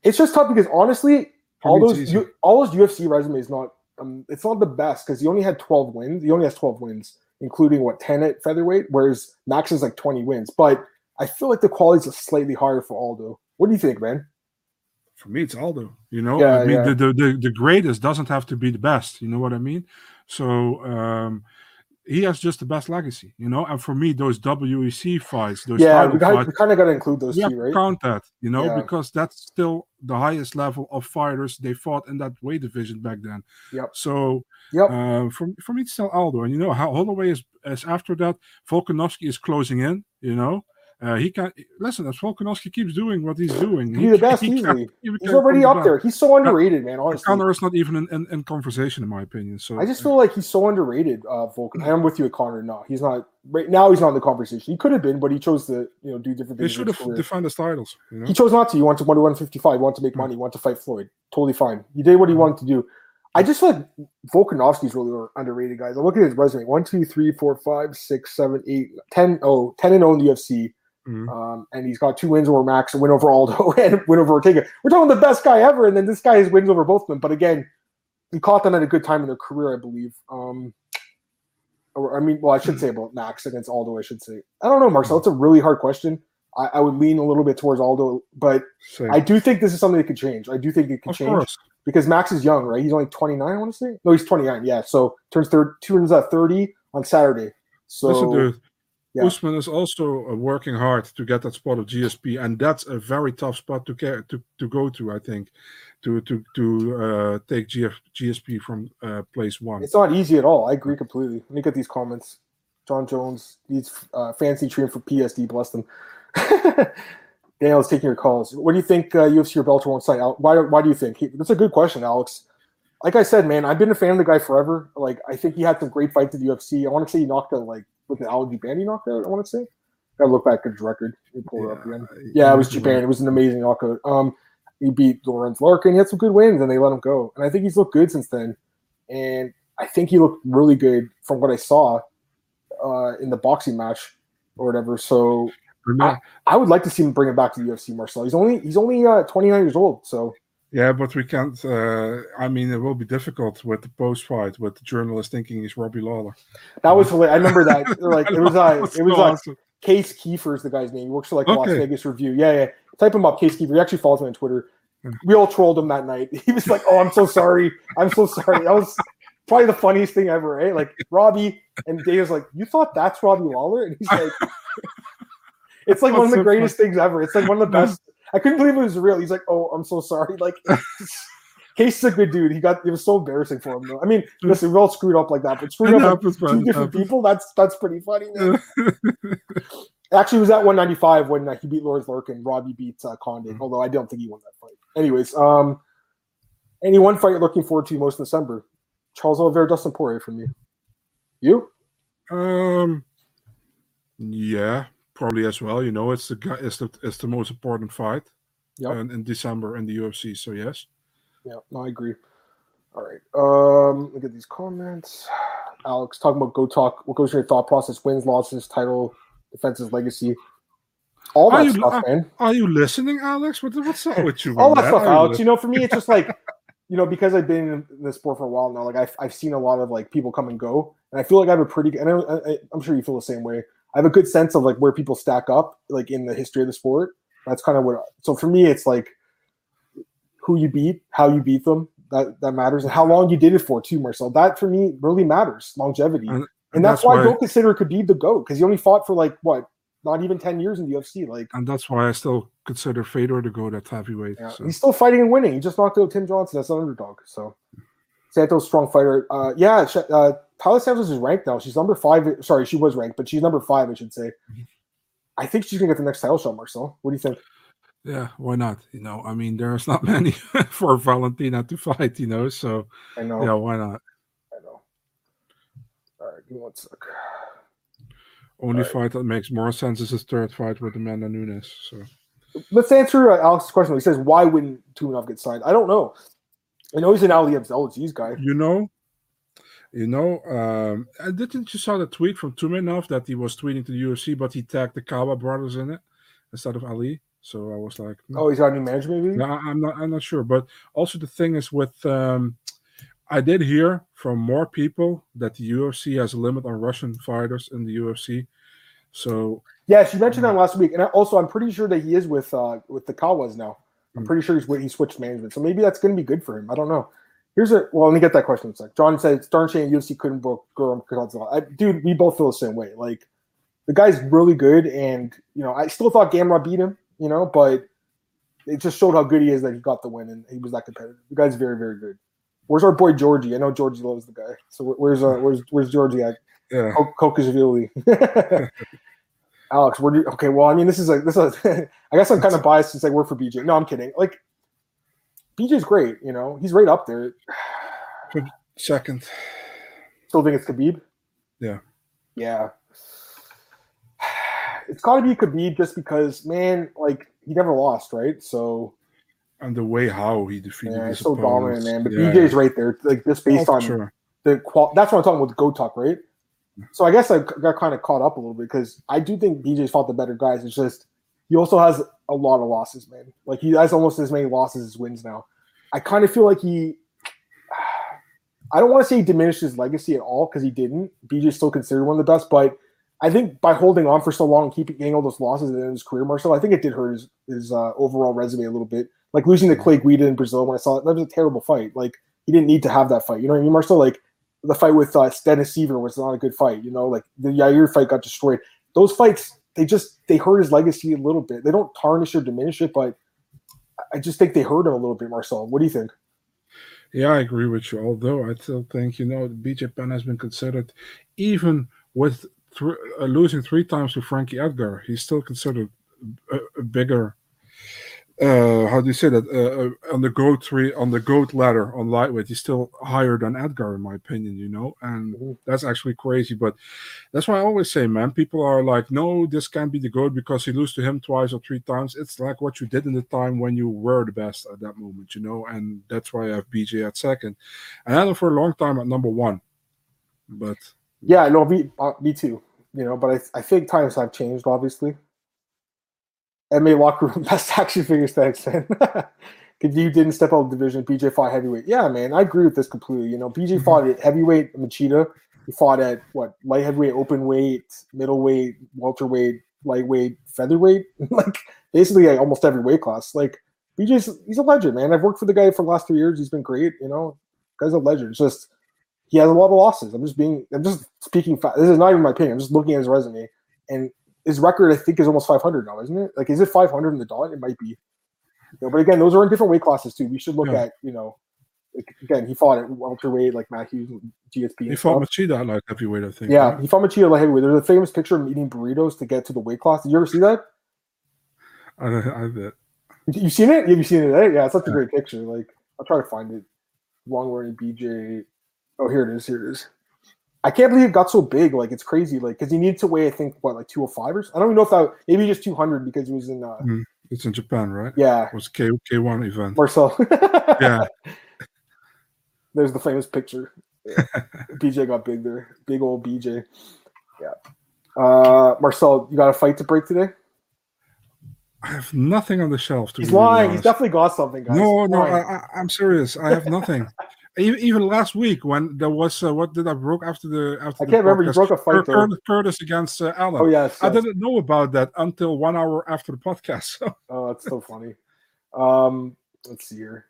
S1: It's just tough because honestly, all those all those UFC resumes not um, it's not the best because he only had 12 wins. He only has 12 wins, including what 10 at featherweight, whereas Max is like 20 wins. But I feel like the quality is slightly higher for Aldo. What do you think, man?
S2: For me, it's Aldo. You know, yeah, I mean, yeah. the, the, the the greatest doesn't have to be the best. You know what I mean? So um, he has just the best legacy, you know. And for me, those WEC fights, those
S1: yeah, we, fights, we kind of got to include those two, right?
S2: Count that, you know, yeah. because that's still the highest level of fighters they fought in that weight division back then.
S1: Yep.
S2: So, yep. Uh, for for me, it's still Aldo, and you know how Holloway is, is after that. Volkanovski is closing in, you know. Uh, he can listen. As Volkanovski keeps doing what he's doing,
S1: he's the best. He easily, he he's already up there. He's so underrated, man. Honestly,
S2: Conor is not even in, in, in, conversation, in my opinion. So
S1: I just feel like he's so underrated. Uh, Volkan. I'm with you, at Conor. No, he's not. Right now, he's not in the conversation. He could have been, but he chose to, you know, do different things.
S2: He should have defined his titles. You know?
S1: He chose not to. He wanted to 155. He wanted to make money. He wanted to fight Floyd. Totally fine. He did what he wanted to do. I just feel like Volkanovski's really underrated, guys. I look at his resume. One, two, three, four, five, six, seven, eight, 10, oh, 10 and 0 in the UFC. Mm-hmm. Um, and he's got two wins over Max, a win over Aldo, and a win over Ortega. We're talking the best guy ever, and then this guy has wins over both of them. But again, he caught them at a good time in their career, I believe. Um, or, I mean, well, I should say about Max against Aldo. I should say. I don't know, Marcel. It's a really hard question. I, I would lean a little bit towards Aldo, but Same. I do think this is something that could change. I do think it could of change course. because Max is young, right? He's only 29, I want to say. No, he's 29. Yeah, so turns third, turns at 30 on Saturday. So
S2: Listen, dude, yeah. Usman is also uh, working hard to get that spot of GSP, and that's a very tough spot to get to, to go to. I think to to to uh, take GF, GSP from uh, place one.
S1: It's not easy at all. I agree completely. Let me get these comments. Jon Jones needs uh, fancy treatment for PSD. Bless them. Daniel's taking your calls. What do you think uh, UFC or Bellator won't sign? Why, why do you think? He, that's a good question, Alex. Like I said, man, I've been a fan of the guy forever. Like I think he had some great fights at the UFC. I want to say he knocked out like with the Ali Band he knocked. I want to say. Gotta look back at his record. He pull yeah, it up again. Yeah, it was Japan. It was an amazing knockout. Um, he beat Lorenz Larkin. He had some good wins, and they let him go. And I think he's looked good since then. And I think he looked really good from what I saw uh, in the boxing match or whatever. So I, I, would like to see him bring it back to the UFC, Marcel. He's only he's only uh, 29 years old, so.
S2: Yeah, but we can't. Uh, I mean, it will be difficult with the post fight with the journalist thinking he's Robbie Lawler.
S1: That was hilarious. I remember that. like it was uh, it was like awesome. Case Keefer is the guy's name. He works for like okay. Las Vegas Review. Yeah, yeah. Type him up, Case Keefer. He actually follows me on Twitter. We all trolled him that night. He was like, "Oh, I'm so sorry. I'm so sorry." That was probably the funniest thing ever, right? Like Robbie and Dave Dave's like, "You thought that's Robbie Lawler?" And he's like. It's like one of the greatest things ever. It's like one of the best. I couldn't believe it was real. He's like, "Oh, I'm so sorry." Like, Case is a good dude. He got it was so embarrassing for him though. I mean, listen, we all screwed up like that, but screwing up like two different people, that's that's pretty funny. Actually, was at 195 when uh, he beat Lorenz Larkin. Robbie beat uh, Condit, mm-hmm. although I don't think he won that fight. Anyways, um, any one fight you're looking forward to most in December? Charles Oliveira, Dustin Poirier from you. You?
S2: Um, yeah, probably as well. You know, it's the guy, it's the it's the most important fight. Yeah. In, in December in the UFC. So yes.
S1: Yeah, no, I agree. All right. Um, look at these comments. Alex talking about go talk. What goes your thought process? Wins, losses, title, defenses, legacy. All that
S2: you,
S1: stuff,
S2: are,
S1: man.
S2: Are you listening, Alex? What, what's up with you?
S1: All that, that stuff, Alex. You know, for me, it's just like, you know, because I've been in the sport for a while now. Like I've, I've seen a lot of like people come and go, and I feel like I have a pretty. And I, I, I'm sure you feel the same way. I have a good sense of like where people stack up, like in the history of the sport. That's kind of what. So for me, it's like who you beat, how you beat them. That that matters, and how long you did it for too, Marcel. That for me really matters. Longevity, and, and that's, that's, why, why I don't consider Khabib the goat because he only fought for like what, not even ten years in the UFC. Like,
S2: and that's why I still consider Fedor the goat at heavyweight.
S1: Yeah, so. He's still fighting and winning. He just knocked out Tim Johnson as an underdog. So Santos strong fighter. Uh, yeah, uh, Taila Santos is ranked now. She's number five. Sorry, she was ranked, but she's number five, I should say. I think she's gonna get the next title shot, Marcel. What do you think?
S2: Yeah, why not? You know, I mean, there's not many for Valentina to fight, you know. So
S1: I know.
S2: Yeah, why not?
S1: I know. All right, give me one sec.
S2: Only right. fight that makes more sense is his third fight with Amanda Nunes. So
S1: let's answer uh, Alex's question. He says, "Why wouldn't Tumenov get signed?" I don't know. I know he's an Ali Abdelaziz guy.
S2: You know, you know, um, I didn't you saw the tweet from Tumenov that he was tweeting to the UFC, but he tagged the Kawa brothers in it instead of Ali. So I was like,
S1: hmm. oh, he's got a new management, maybe?
S2: No, I'm not. I'm not sure. But also the thing is with, um, I did hear from more people that the UFC has a limit on Russian fighters in the UFC. So
S1: yes, you mentioned that last week, and also I'm pretty sure that he is with uh, with the Kawas now. I'm hmm. pretty sure he's he switched management, so maybe that's going to be good for him. I don't know. Here's a well, let me get that question in a sec. John said, "Darn shame UFC couldn't book Guram Dude, we both feel the same way. Like the guy's really good, and you know, I still thought Gamrot beat him you know, but it just showed how good he is that he got the win and he was that competitive. The guy's very, very good. Where's our boy Georgie? I know Georgie loves the guy. So where's uh, where's where's Georgie at?
S2: Yeah,
S1: Kokashvili. Alex, where do you, okay? Well, I mean, this is like this is. I guess I'm kind of biased to say work for BJ. No, I'm kidding. Like, BJ's great. You know, he's right up there.
S2: Second.
S1: Still think it's Khabib.
S2: Yeah.
S1: Yeah. It's got to be Khabib just because, man, like he never lost, right? So.
S2: And the way how he defeated
S1: yeah,
S2: his
S1: so
S2: opponents.
S1: dominant, man. But
S2: yeah.
S1: BJ's right there, like just based
S2: Oh,
S1: on
S2: sure.
S1: the qual. That's what I'm talking about. Go talk, right? So I guess I got kind of caught up a little bit because I do think BJ's fought the better guys. It's just he also has a lot of losses, man. Like he has almost as many losses as wins now. I kind of feel like he. I don't want to say he diminished his legacy at all because he didn't. BJ's still considered one of the best, but I think by holding on for so long and keeping getting all those losses in his career, Marcel, I think it did hurt his, his uh, overall resume a little bit. Like losing to Clay Guida in Brazil when I saw it, that was a terrible fight. Like he didn't need to have that fight. You know what I mean, Marcel? Like the fight with uh, Dennis Siver was not a good fight. You know, like the Yair fight got destroyed. Those fights, they just they hurt his legacy a little bit. They don't tarnish or diminish it, but I just think they hurt him a little bit. Marcel, what do you think?
S2: Yeah, I agree with you. Although I still think, you know, BJ Penn has been considered, even with thr uh, losing three times to Frankie Edgar, he's still considered a, a bigger. Uh, how do you say that? Uh, uh, on the goat tree on the goat ladder on lightweight, he's still higher than Edgar, in my opinion. You know, and
S1: Mhm.
S2: that's actually crazy. But that's why I always say, man, people are like, no, this can't be the goat because he lose to him twice or three times. It's like what you did in the time when you were the best at that moment, you know. And that's why I have BJ at second, and I him for a long time at number one. But
S1: Yeah, no, me, uh, me too. You know, but I, I think times have changed, obviously. MA locker room best action figures, thanks, man. Because you didn't step out of the division, BJ fought heavyweight. Yeah, man, I agree with this completely. You know, BJ mm-hmm. fought at heavyweight, Machida. He fought at what light heavyweight, open weight, middleweight, welterweight, lightweight, featherweight. like basically like, almost every weight class. Like BJ's he's a legend, man. I've worked for the guy for the last three years. He's been great. You know, guy's a legend. It's just he has a lot of losses. I'm just being, I'm just speaking. Fa- this is not even my opinion. I'm just looking at his resume, and his record, I think, is almost 500 now, isn't it? Like, is it 500 in the dot? It might be. You know, but again, those are in different weight classes too. We should look
S2: Yeah.
S1: at, you know, like, again, he fought at welterweight, like Matt Hughes, GSP.
S2: he fought
S1: stuff.
S2: Machida light heavyweight, I think.
S1: Yeah,
S2: right?
S1: he fought Machida light heavyweight. There's a famous picture of him eating burritos to get to the weight class. Did you ever see that?
S2: I, I bet.
S1: You seen it? Have you seen it? eh? Yeah, it's such a great picture. Like, I'll try to find it. Long wearing BJ. Oh, here it is. Here it is. I can't believe it got so big. Like, it's crazy. Like, because he needed to weigh, I think, what, like 205 or so? I don't even know if that, maybe just 200 because he was in, uh,
S2: It's in Japan, right?
S1: yeah,
S2: It was K K one event.
S1: Marcel.
S2: Yeah,
S1: There's the famous picture. BJ got big there. Big old BJ. Yeah. Uh, Marcel, you got a fight to break today?
S2: I have nothing on the shelf. To
S1: He's
S2: really
S1: lying. He's definitely got something, guys.
S2: No,
S1: He's
S2: no,
S1: lying.
S2: I, I, I'm serious. I have nothing. Even, last week when there was uh, what did I broke after the after
S1: I
S2: the
S1: can't remember. You broke a fight.
S2: Curtis, Curtis against uh, Allen.
S1: Oh, yes.
S2: I
S1: yes.
S2: didn't know about that until one hour after the podcast. So
S1: Oh, that's so funny. Um, let's see here.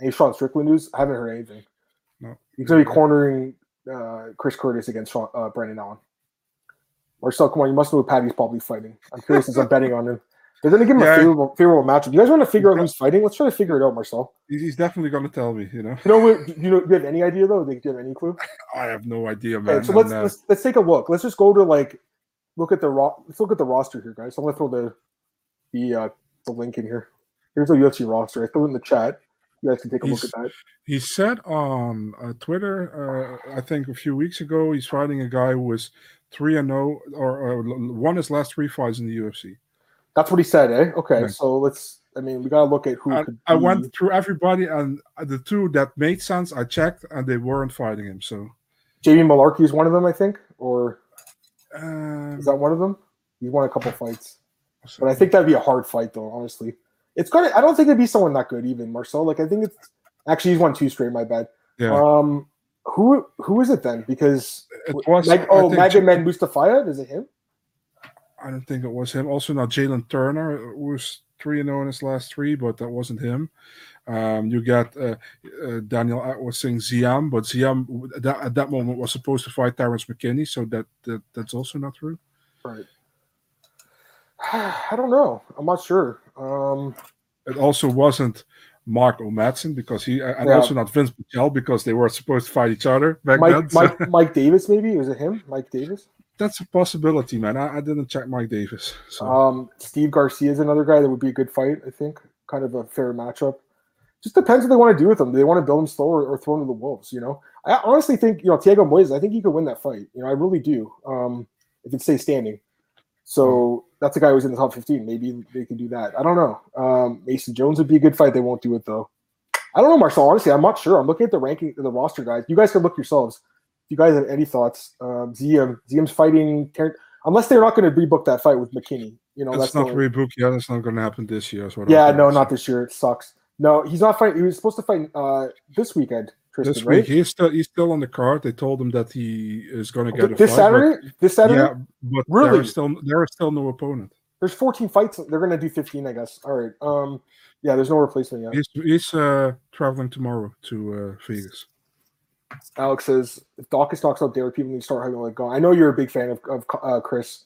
S1: Any Sean Strickland news? I haven't heard anything.
S2: No.
S1: He's gonna be cornering uh, Chris Curtis against Sean, uh, Brandon Allen. Marcel, come on, you must know who Paddy's probably fighting. I'm curious since I'm betting on him. They're gonna give him
S2: Yeah.
S1: a favorable, favorable matchup. You guys want to figure out who's fighting? Let's try to figure it out, Marcel.
S2: he's he's definitely going to tell me. You know,
S1: You know, what- you know, do you have any idea though? Do you have any clue?
S2: I have no idea, man.
S1: Okay, so let's, let's let's take a look. Let's just go to like look at the ro- let's look at the roster here, guys. I'm gonna throw the the uh, the link in here. Here's the UFC roster. I threw it in the chat. You guys can take a look at that.
S2: He said on uh, Twitter, uh, I think a few weeks ago, he's fighting a guy who was three and zero, or uh, won his last three fights in the UFC.
S1: That's what he said, eh? Okay, so let's. I mean, we gotta look at who
S2: I,
S1: could.
S2: I
S1: be-
S2: went through everybody, and the two that made sense, I checked, and they weren't fighting him. So,
S1: Jamie Mullarkey is one of them, I think, or
S2: um,
S1: is that one of them? He won a couple fights, but I think that'd be a hard fight, though. Honestly, it's gonna. I don't think it'd be someone that good, even Marcel. Like, I think it's actually he's won two straight. My bad.
S2: yeah,
S1: Um, who who is it then? Because
S2: it was. I
S1: oh, Magomed Mustafa, is it him?
S2: I don't think it was him. Also, not Jalin Turner was three and zero in his last three, but that wasn't him. Um, you got uh, uh, Daniel I was saying Ziam, but Ziam at that, at that moment was supposed to fight Terrance McKinney, so that, that that's also not true.
S1: Right. I don't know. I'm not sure. Um,
S2: It also wasn't Mark O. Madsen because he and
S1: Yeah.
S2: also not Vince Pichel because they were supposed to fight each other back
S1: Mike
S2: then. so-
S1: Mike Mike Davis, maybe was it him? Mike Davis.
S2: That's a possibility, man. I, I didn't check Mike Davis. So.
S1: Um, Steve Garcia is another guy that would be a good fight. I think kind of a fair matchup. Just depends what they want to do with him. Do they want to build him slow or, or throw him to the wolves? You know, I honestly think you know Thiago Moises. I think he could win that fight. You know, I really do. Um, if it stays standing. So that's a guy who's in the top 15. Maybe they can do that. I don't know. Um, Mason Jones would be a good fight. They won't do it though. I don't know, Marcel. Honestly, I'm not sure. I'm looking at the ranking, the roster guys. You guys can look yourselves. You guys have any thoughts, um, Ziam, Ziam's fighting. Unless they're not going to rebook that fight with McKinney. You know,
S2: it's
S1: that's
S2: not rebooked yet. It's not going to happen this year.
S1: yeah, no, not this year. It sucks. No, he's not fighting. He was supposed to fight uh, this weekend. Tristan,
S2: this
S1: right?
S2: week he's still he's still on the card. They told him that he is going to get a
S1: this
S2: fight,
S1: Saturday. This Saturday.
S2: yeah, but
S1: Really?
S2: there's still there is still no opponent.
S1: There's 14 fights. They're going to do 15, I guess. All right. Um, yeah, there's no replacement yet.
S2: He's he's uh, traveling tomorrow to uh, Vegas.
S1: Alex says if Daukaus talks about Derrick, people need to start having like go. I know you're a big fan of, of uh, Chris.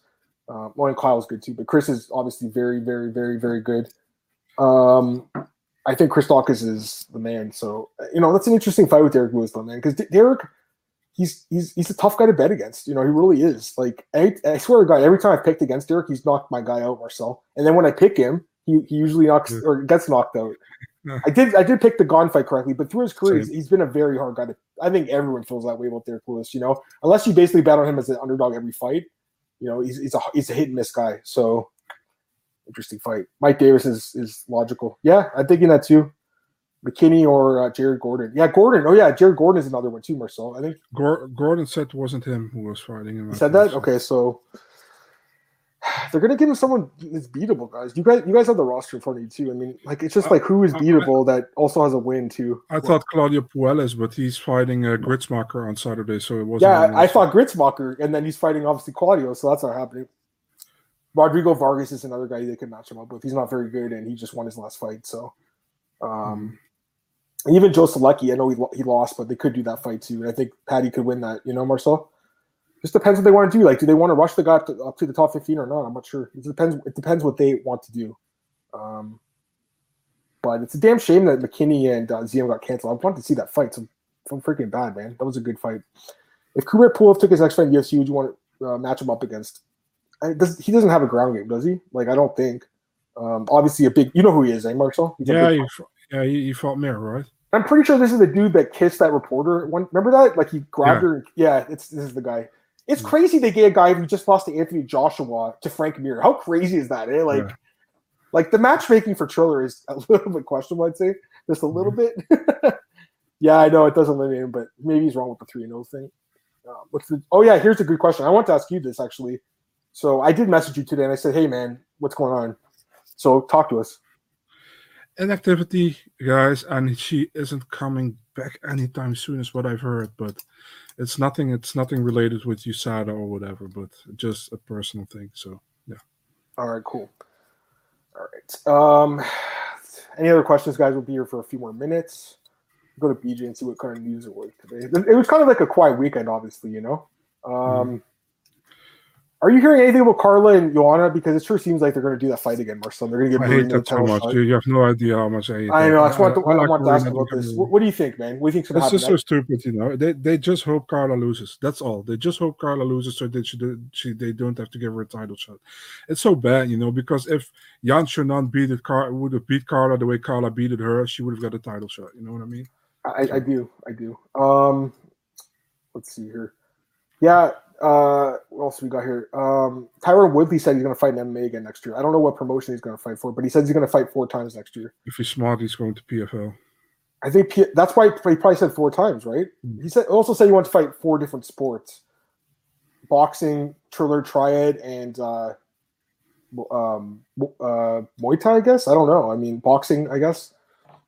S1: Uh, well, and Kyle's good too, but Chris is obviously very, very, very, very good. Um, I think Chris Daukaus is the man. So you know that's an interesting fight with Derrick Lewis, though, man, because Derrick, he's he's he's a tough guy to bet against. You know, he really is. Like I, I swear to God, every time I've picked against Derrick, he's knocked my guy out, Marcel. And then when I pick him, he, he usually knocks or gets knocked out.
S2: Yeah.
S1: I did I did pick the Gon fight correctly, but through his career, he's, he's been a very hard guy to. I think everyone feels that way about Derrick Lewis. You know, unless you basically bet on him as an underdog every fight, you know, he's, he's a he's a hit and miss guy. So interesting fight. Mike Davis is is logical. Yeah, I'm thinking that too. McKinney or uh, Jared Gordon. Yeah, Gordon. Oh yeah, Jared Gordon is another one too, Marcel. I think
S2: Gordon said it wasn't him who was fighting him.
S1: he said that. Okay, so they're gonna give him someone that's beatable, guys. You guys, you guys have the roster in front of you too. I mean, like it's just like who is
S2: I-
S1: beatable that also has a win too.
S2: I thought Claudio Puelles, but he's fighting uh, Gruetzemacher on Saturday, so it wasn't.
S1: Yeah, I thought Gruetzemacher, and then he's fighting obviously Claudio, so that's not happening. Rodrigo Vargas is another guy they could match him up with. He's not very good, and he just won his last fight. So, um, even Joe Solecki, I know he, he lost, but they could do that fight too. And I think Paddy could win that. You know, Marcel. Just depends what they want to do. Like, do they want to rush the guy up to, up to the top fifteen or not? I'm not sure. It depends. It depends what they want to do. Um, but it's a damn shame that McKinney and uh, Ziam got canceled. I wanted to see that fight. So, so freaking bad, man. That was a good fight. If Kubrat Pulev took his next fight in UFC, would you want to uh, match him up against? Does, he doesn't have a ground game, does he? Like, I don't think. Um, obviously, a big. You know who he is, eh, Marcel? He's
S2: Yeah, fought- yeah, he, he fought Mir, right?
S1: I'm pretty sure this is the dude that kissed that reporter. One, remember that? Like he grabbed
S2: Yeah.
S1: her. Yeah, it's this is the guy. It's
S2: Mm.
S1: crazy they gave a guy who just lost to Anthony Joshua to Frank Mir. How crazy is that? Eh? Like,
S2: Yeah.
S1: like the matchmaking for Triller is a little bit questionable. I'd say just a little
S2: Mm-hmm.
S1: bit. yeah, I know it doesn't limit him, but maybe he's wrong with the three and zero thing. Uh, what's the? Oh yeah, here's a good question. I want to ask you this actually. So I did message you today, and I said, "Hey man, what's going on?" So talk to us.
S2: Inactivity, guys, and she isn't coming back anytime soon, is what I've heard. But it's nothing. It's nothing related with USADA or whatever, but just a personal thing. So yeah.
S1: All right, cool. All right. Um, any other questions, guys? We'll be here for a few more minutes. Go to BJ and see what kind of news it was today. It was kind of like a quiet weekend, obviously, you know. Um, Are you hearing anything about Carla and Joanna? Because it sure seems like they're going to do that fight again, Marcel. They're going to
S2: I
S1: give
S2: hate that so much, dude. You have no idea how much I hate.
S1: I know. I just want to, I,
S2: like
S1: want to ask about this. What, what do you think, man? What do you think's going to
S2: It's
S1: happen?
S2: just so stupid, you know. They they just hope Carla loses. That's all. They just hope Carla loses so that she, she they don't have to give her a title shot. It's so bad, you know, because if Yan Xiaonan beat it, Car- would have beat Carla the way Carla beat her, she would have got a title shot. You know what I mean?
S1: I, I do. I do. Um, let's see here. Yeah. Uh, what else we got here? Um, Tyron Woodley said he's going to fight in MMA again next year. I don't know what promotion he's going to fight for, but he says he's going to fight four times next year.
S2: If he's smart, he's going to PFL.
S1: I think P- that's why he probably said four times, right?
S2: Mm.
S1: He said also said he wants to fight four different sports: boxing, Triller Triad, and uh, um, uh, Muay Thai. I guess I don't know. I mean, boxing. I guess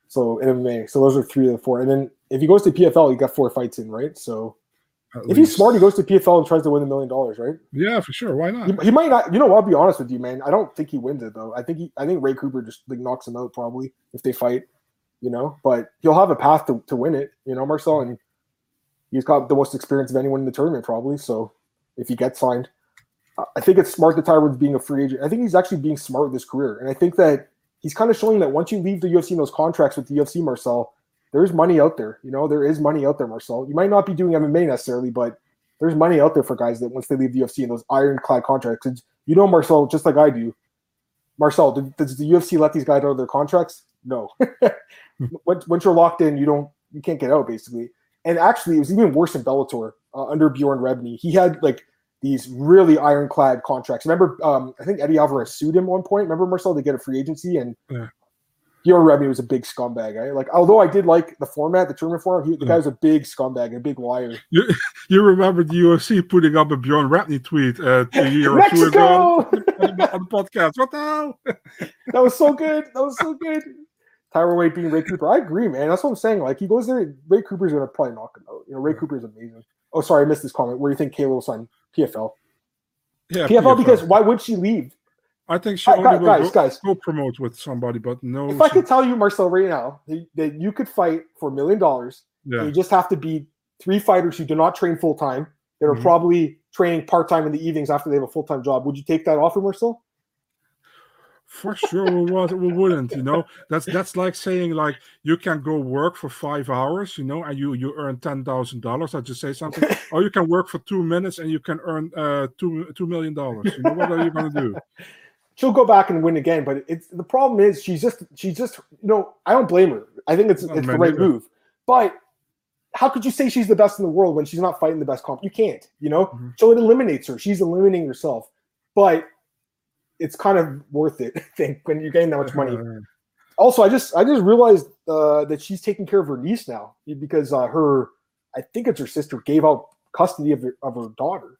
S1: so. MMA. So those are three of the four. And then if he goes to PFL, he got four fights in, right? So
S2: at
S1: if he's smart, he goes to PFL and tries to win a million dollars, right?
S2: yeah, for sure. Why not?
S1: He, he might not. You know, I'll be honest with you, man. I don't think he wins it though. I think he. I think Ray Cooper just like knocks him out probably if they fight. You know, but he'll have a path to, to win it. You know, Marcel, and he's got the most experience of anyone in the tournament probably. So if he gets signed, I- think it's smart to that Tyron's being a free agent. I think he's actually being smart with his career, and I think that he's kind of showing that once you leave the UFC in those contracts with the UFC, Marcel, there's money out there. You know, there is money out there, Marcel. You might not be doing MMA necessarily, but there's money out there for guys that once they leave the UFC and those ironclad contracts. 'Cause you know, Marcel, just like I do. Marcel, does the UFC let these guys out of their contracts? No. once, once you're locked in, you don't, you can't get out basically. And actually, it was even worse in Bellator uh, under Bjorn Rebney. He had like these really ironclad contracts. Remember, um, I think Eddie Alvarez sued him one point. Remember, Marcel, to get a free agency, and
S2: Yeah.
S1: Bjorn Rebney was a big scumbag. Right? Like, although I did like the format, the tournament format, he, the
S2: Yeah.
S1: guy was a big scumbag, a big liar.
S2: You remember the UFC putting up a Bjorn Ratney tweet uh, a year or two ago on the, podcast. What the hell?
S1: that was so good. That was so good. Tyron Wade being Ray Cooper. I agree, man. That's what I'm saying. Like he goes there, Ray Cooper's gonna probably knock him out. You know, Ray
S2: Yeah.
S1: Cooper's amazing. Oh, sorry, I missed this comment. Where do you think Kayla will sign PFL?
S2: Yeah,
S1: PFL because why would she leave?
S2: I think she only
S1: guys,
S2: will
S1: guys,
S2: go, promote with somebody, but no.
S1: If I could tell you, Marcel, right now that- you could fight for a million dollars,
S2: yeah.
S1: you just have to beat three fighters who do not train full time. That are
S2: Mhm.
S1: probably training part time in the evenings after they have a full time job. Would you take that offer, Marcel?
S2: For sure, we, was, we wouldn't. You know, that's that's like saying like you can go work for five hours, you know, and you you earn ten thousand dollars. I just say something, or you can work for two minutes and you can earn uh two two million dollars. You know, what are you gonna do?
S1: She'll go back and win again. But it's the problem is she's just she's just you know I don't blame her. I think it's it's the right
S2: neither.
S1: move. But how could you say she's the best in the world when she's not fighting the best comp? You can't. You know,
S2: Mhm.
S1: so it eliminates her. She's eliminating herself. But it's kind of worth it. I think when you're gain that much money. Also, I just I just realized uh, that she's taking care of her niece now because uh, her I think it's her sister gave out custody of her, of her daughter.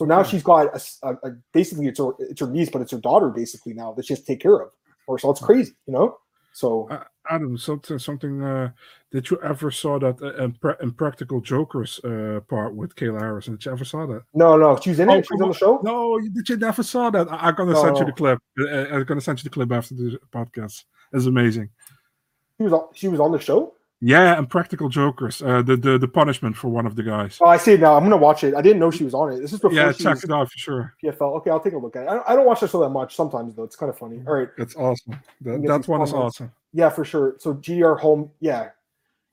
S1: So now she's got a, a- a- basically it's her it's her niece, but it's her daughter basically now that she has to take care of. Or so it's crazy, you know. So
S2: Uh, Adam, something something. Uh, did you ever saw that uh, Impra- Impractical Jokers uh, part with Kayla Harrison? Did you ever saw that?
S1: no, no, she's in
S2: Oh,
S1: it. She's on the show.
S2: No, you- did you never saw that? I, I'm gonna
S1: No,
S2: send you the clip. Uh, I'm gonna send you the clip after the podcast. It's amazing.
S1: She was on, she was on the show.
S2: Yeah, and Practical Jokers. Uh, the, the the punishment for one of the guys.
S1: Oh, I see it now. I'm gonna watch it. I didn't know she was on it. This is before
S2: yeah, check it out for sure.
S1: PFL. Okay, I'll take a look at it. I don't, I don't watch the show that much. Sometimes though, it's kind of funny. All right.
S2: It's awesome. That, that one is awesome.
S1: Yeah, for sure. So GDR Holm, yeah.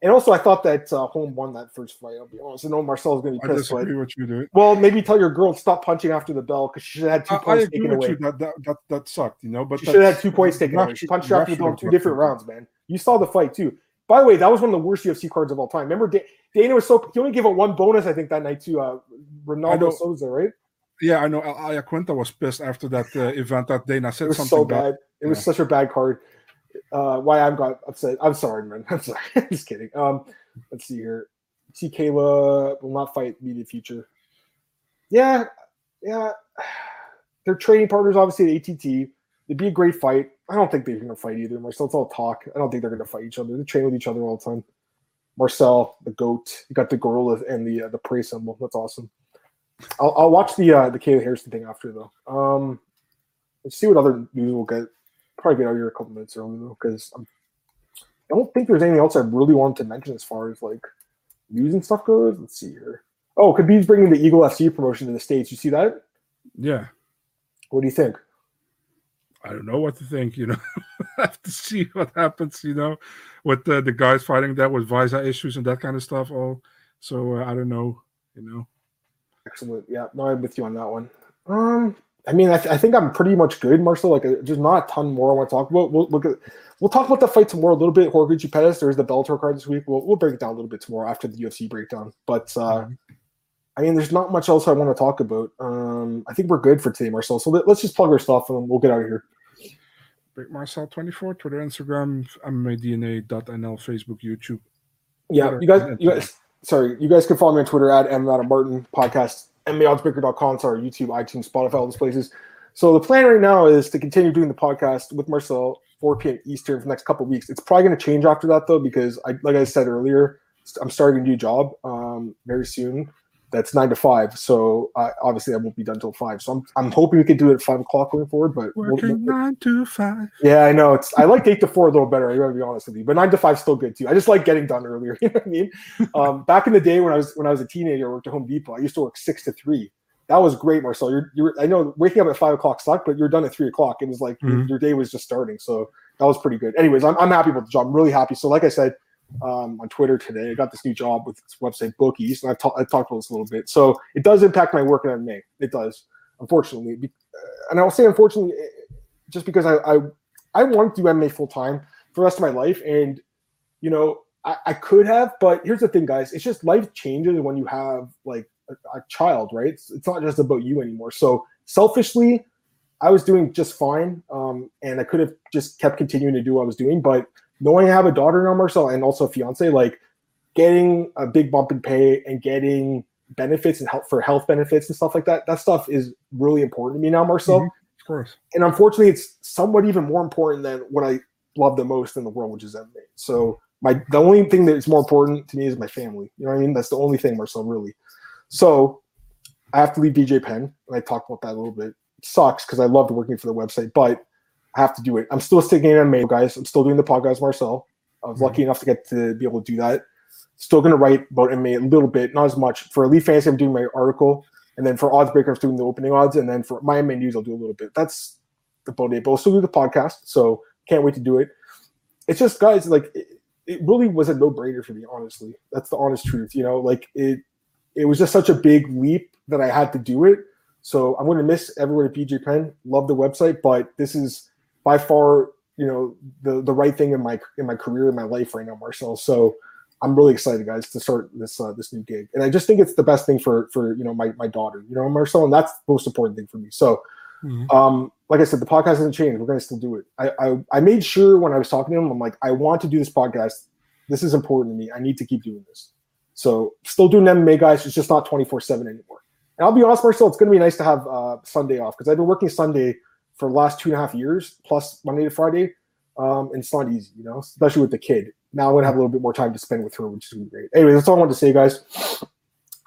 S1: And also, I thought that uh, Holm won that first fight. I'll be honest. I know Marcel's going to be pissed, but
S2: disagree with you, dude.
S1: well, maybe tell your girl to stop punching after the bell because she had two
S2: I, I
S1: points
S2: agree
S1: taken away.
S2: that, that that that sucked, you know. But
S1: She should have had two points taken away. She punched after the bell in two different rounds, man. You saw the fight too. By the way, that was one of the worst UFC cards of all time. Remember, Da- Dana was so he only gave out one bonus, I think, that night to uh, Ronaldo. Souza, right?
S2: Yeah, I know. Aya Quinta was pissed after that uh, event that Dana
S1: It
S2: said
S1: was
S2: something
S1: so
S2: about.
S1: bad. It was such a bad card. Uh, why I'm got upset. I'm sorry, man. I'm sorry. Just kidding. Um, let's see here. See, Kayla will not fight immediate future. Yeah, yeah. They're training partners, obviously at ATT. It'd be a great fight. I don't think they're going to fight either. Marcel, it's all talk. I don't think they're going to fight each other. They train with each other all the time. Marcel, the goat. You got the gorilla and the uh, the prey symbol. That's awesome. I'll, I'll watch the uh, the Kayla Harrison thing after though. Um, let's see what other news we'll get. Probably get out here a couple minutes early though, because I don't think there's anything else I really wanted to mention as far as like news and stuff goes. Let's see here. Oh, Khabib's bringing the Eagle FC promotion to the states. You see that?
S2: Yeah,
S1: What do you think?
S2: I don't know what to think. You know, I have to see what happens. You know, with the, the guys fighting that with visa issues and that kind of stuff. All so uh, I don't know. You know,
S1: Excellent. Yeah, no, I'm with you on that one. Um, I mean, I, th- I think I'm pretty much good, Marcel. Like, uh, there's not a ton more I want to talk about. We'll look at, we'll talk about the fight tomorrow a little bit. Jorge. Pettis, there's the Bellator card this week. We'll, we'll break it down a little bit tomorrow after the UFC breakdown. But uh, I mean, there's not much else I want to talk about. Um, I think we're good for today, Marcel. So let, us just plug our stuff and we'll get out of here.
S2: Marcel twenty four Twitter, Instagram, MMADNA.nl, Facebook, YouTube.
S1: Yeah,
S2: Twitter
S1: you guys, you guys, sorry, you guys can follow me on Twitter at M. Adam Martin podcast, MMAOddsbreaker.com, sorry, YouTube, iTunes, Spotify, all those places. So the plan right now is to continue doing the podcast with Marcel, 4 p.m. Eastern for the next couple of weeks. It's probably going to change after that though, because I, like I said earlier, I'm starting a new job um, very soon. That's nine to five. So uh, obviously I won't be done till five. So I'm, I'm hoping we can do it at five o'clock going forward. But
S2: Working
S1: we'll-
S2: nine to five.
S1: yeah, I know. It's I like eight to four a little better. I gotta be honest with you, but nine to five is still good too. I just like getting done earlier. You know what I mean? Um, back in the day when I was when I was a teenager, I worked at Home Depot. I used to work six to three. That was great, Marcel. You're, you're I know waking up at five o'clock sucked, but you're done at three o'clock. It was like your,
S2: Mhm.
S1: your day was just starting, so that was pretty good. Anyways, I'm I'm happy with the job. I'm really happy. So like I said, um, on Twitter today. I got this new job with this website Bookies, and I've, ta- I've talked about this a little bit. So it does impact my work in MMA. It does, unfortunately. Uh, and I'll say unfortunately, just because I I, I want to do MMA full time for the rest of my life, and you know I, I could have, but here's the thing, guys. It's just life changes when you have like a, a child, right? It's, it's not just about you anymore. So selfishly, I was doing just fine, um, and I could have just kept continuing to do what I was doing. But knowing I have a daughter now, Marcel, and also a fiance, like getting a big bump in pay and getting benefits and help for health benefits and stuff like that, that stuff is really important to me now, Marcel. Mm-hmm.
S2: Of course.
S1: And unfortunately, it's somewhat even more important than what I love the most in the world, which is MMA. So my the only thing that is more important to me is my family. You know what I mean? That's the only thing, Marcel, really. So I have to leave BJ Penn, and I talked about that a little bit. It sucks because I loved working for the website, but I have to do it. I'm still sticking in MMA, guys. I'm still doing the podcast, Marcel. I was mm-hmm. lucky enough to get to be able to do that. Still going to write about MMA a little bit, not as much. For Elite Fantasy, I'm doing my article, and then for Odds Breaker, I'm doing the opening odds, and then for my MMA News, I'll do a little bit. That's about it. But I'll still do the podcast, so can't wait to do it. It's just, guys, like it, it really was a no brainer for me, honestly. That's the honest truth. You know, like it, it was just such a big leap that I had to do it. So I'm going to miss everyone at BJ Penn. Love the website, but this is by far, you know, the the right thing in my in my career in my life right now, Marcel. So I'm really excited, guys, to start this uh, this new gig, and I just think it's the best thing for for you know my my daughter, you know, Marcel, and that's the most important thing for me. So, mm-hmm. um, like I said, the podcast hasn't changed. We're going to still do it. I, I I made sure when I was talking to him, I'm like, I want to do this podcast. This is important to me. I need to keep doing this. So, still doing MMA, guys. It's just not 24 seven anymore. And I'll be honest, Marcel, it's going to be nice to have uh, Sunday off because I've been working Sunday for the last two and a half years, plus Monday to Friday. Um, and it's not easy, you know, especially with the kid. Now I'm gonna have a little bit more time to spend with her, which is great. Anyway, that's all I wanted to say, guys.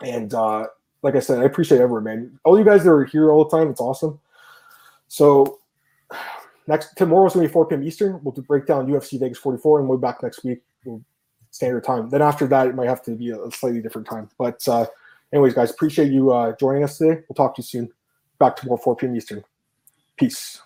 S1: And uh, like I said, I appreciate everyone, man. All you guys that are here all the time, it's awesome. So next tomorrow's gonna be 4 p.m. Eastern. We'll break down UFC Vegas 44, and we'll be back next week. We'll, standard time. Then after that, it might have to be a slightly different time. But uh, anyways, guys, appreciate you uh, joining us today. We'll talk to you soon. Back tomorrow, 4 p.m. Eastern. Peace.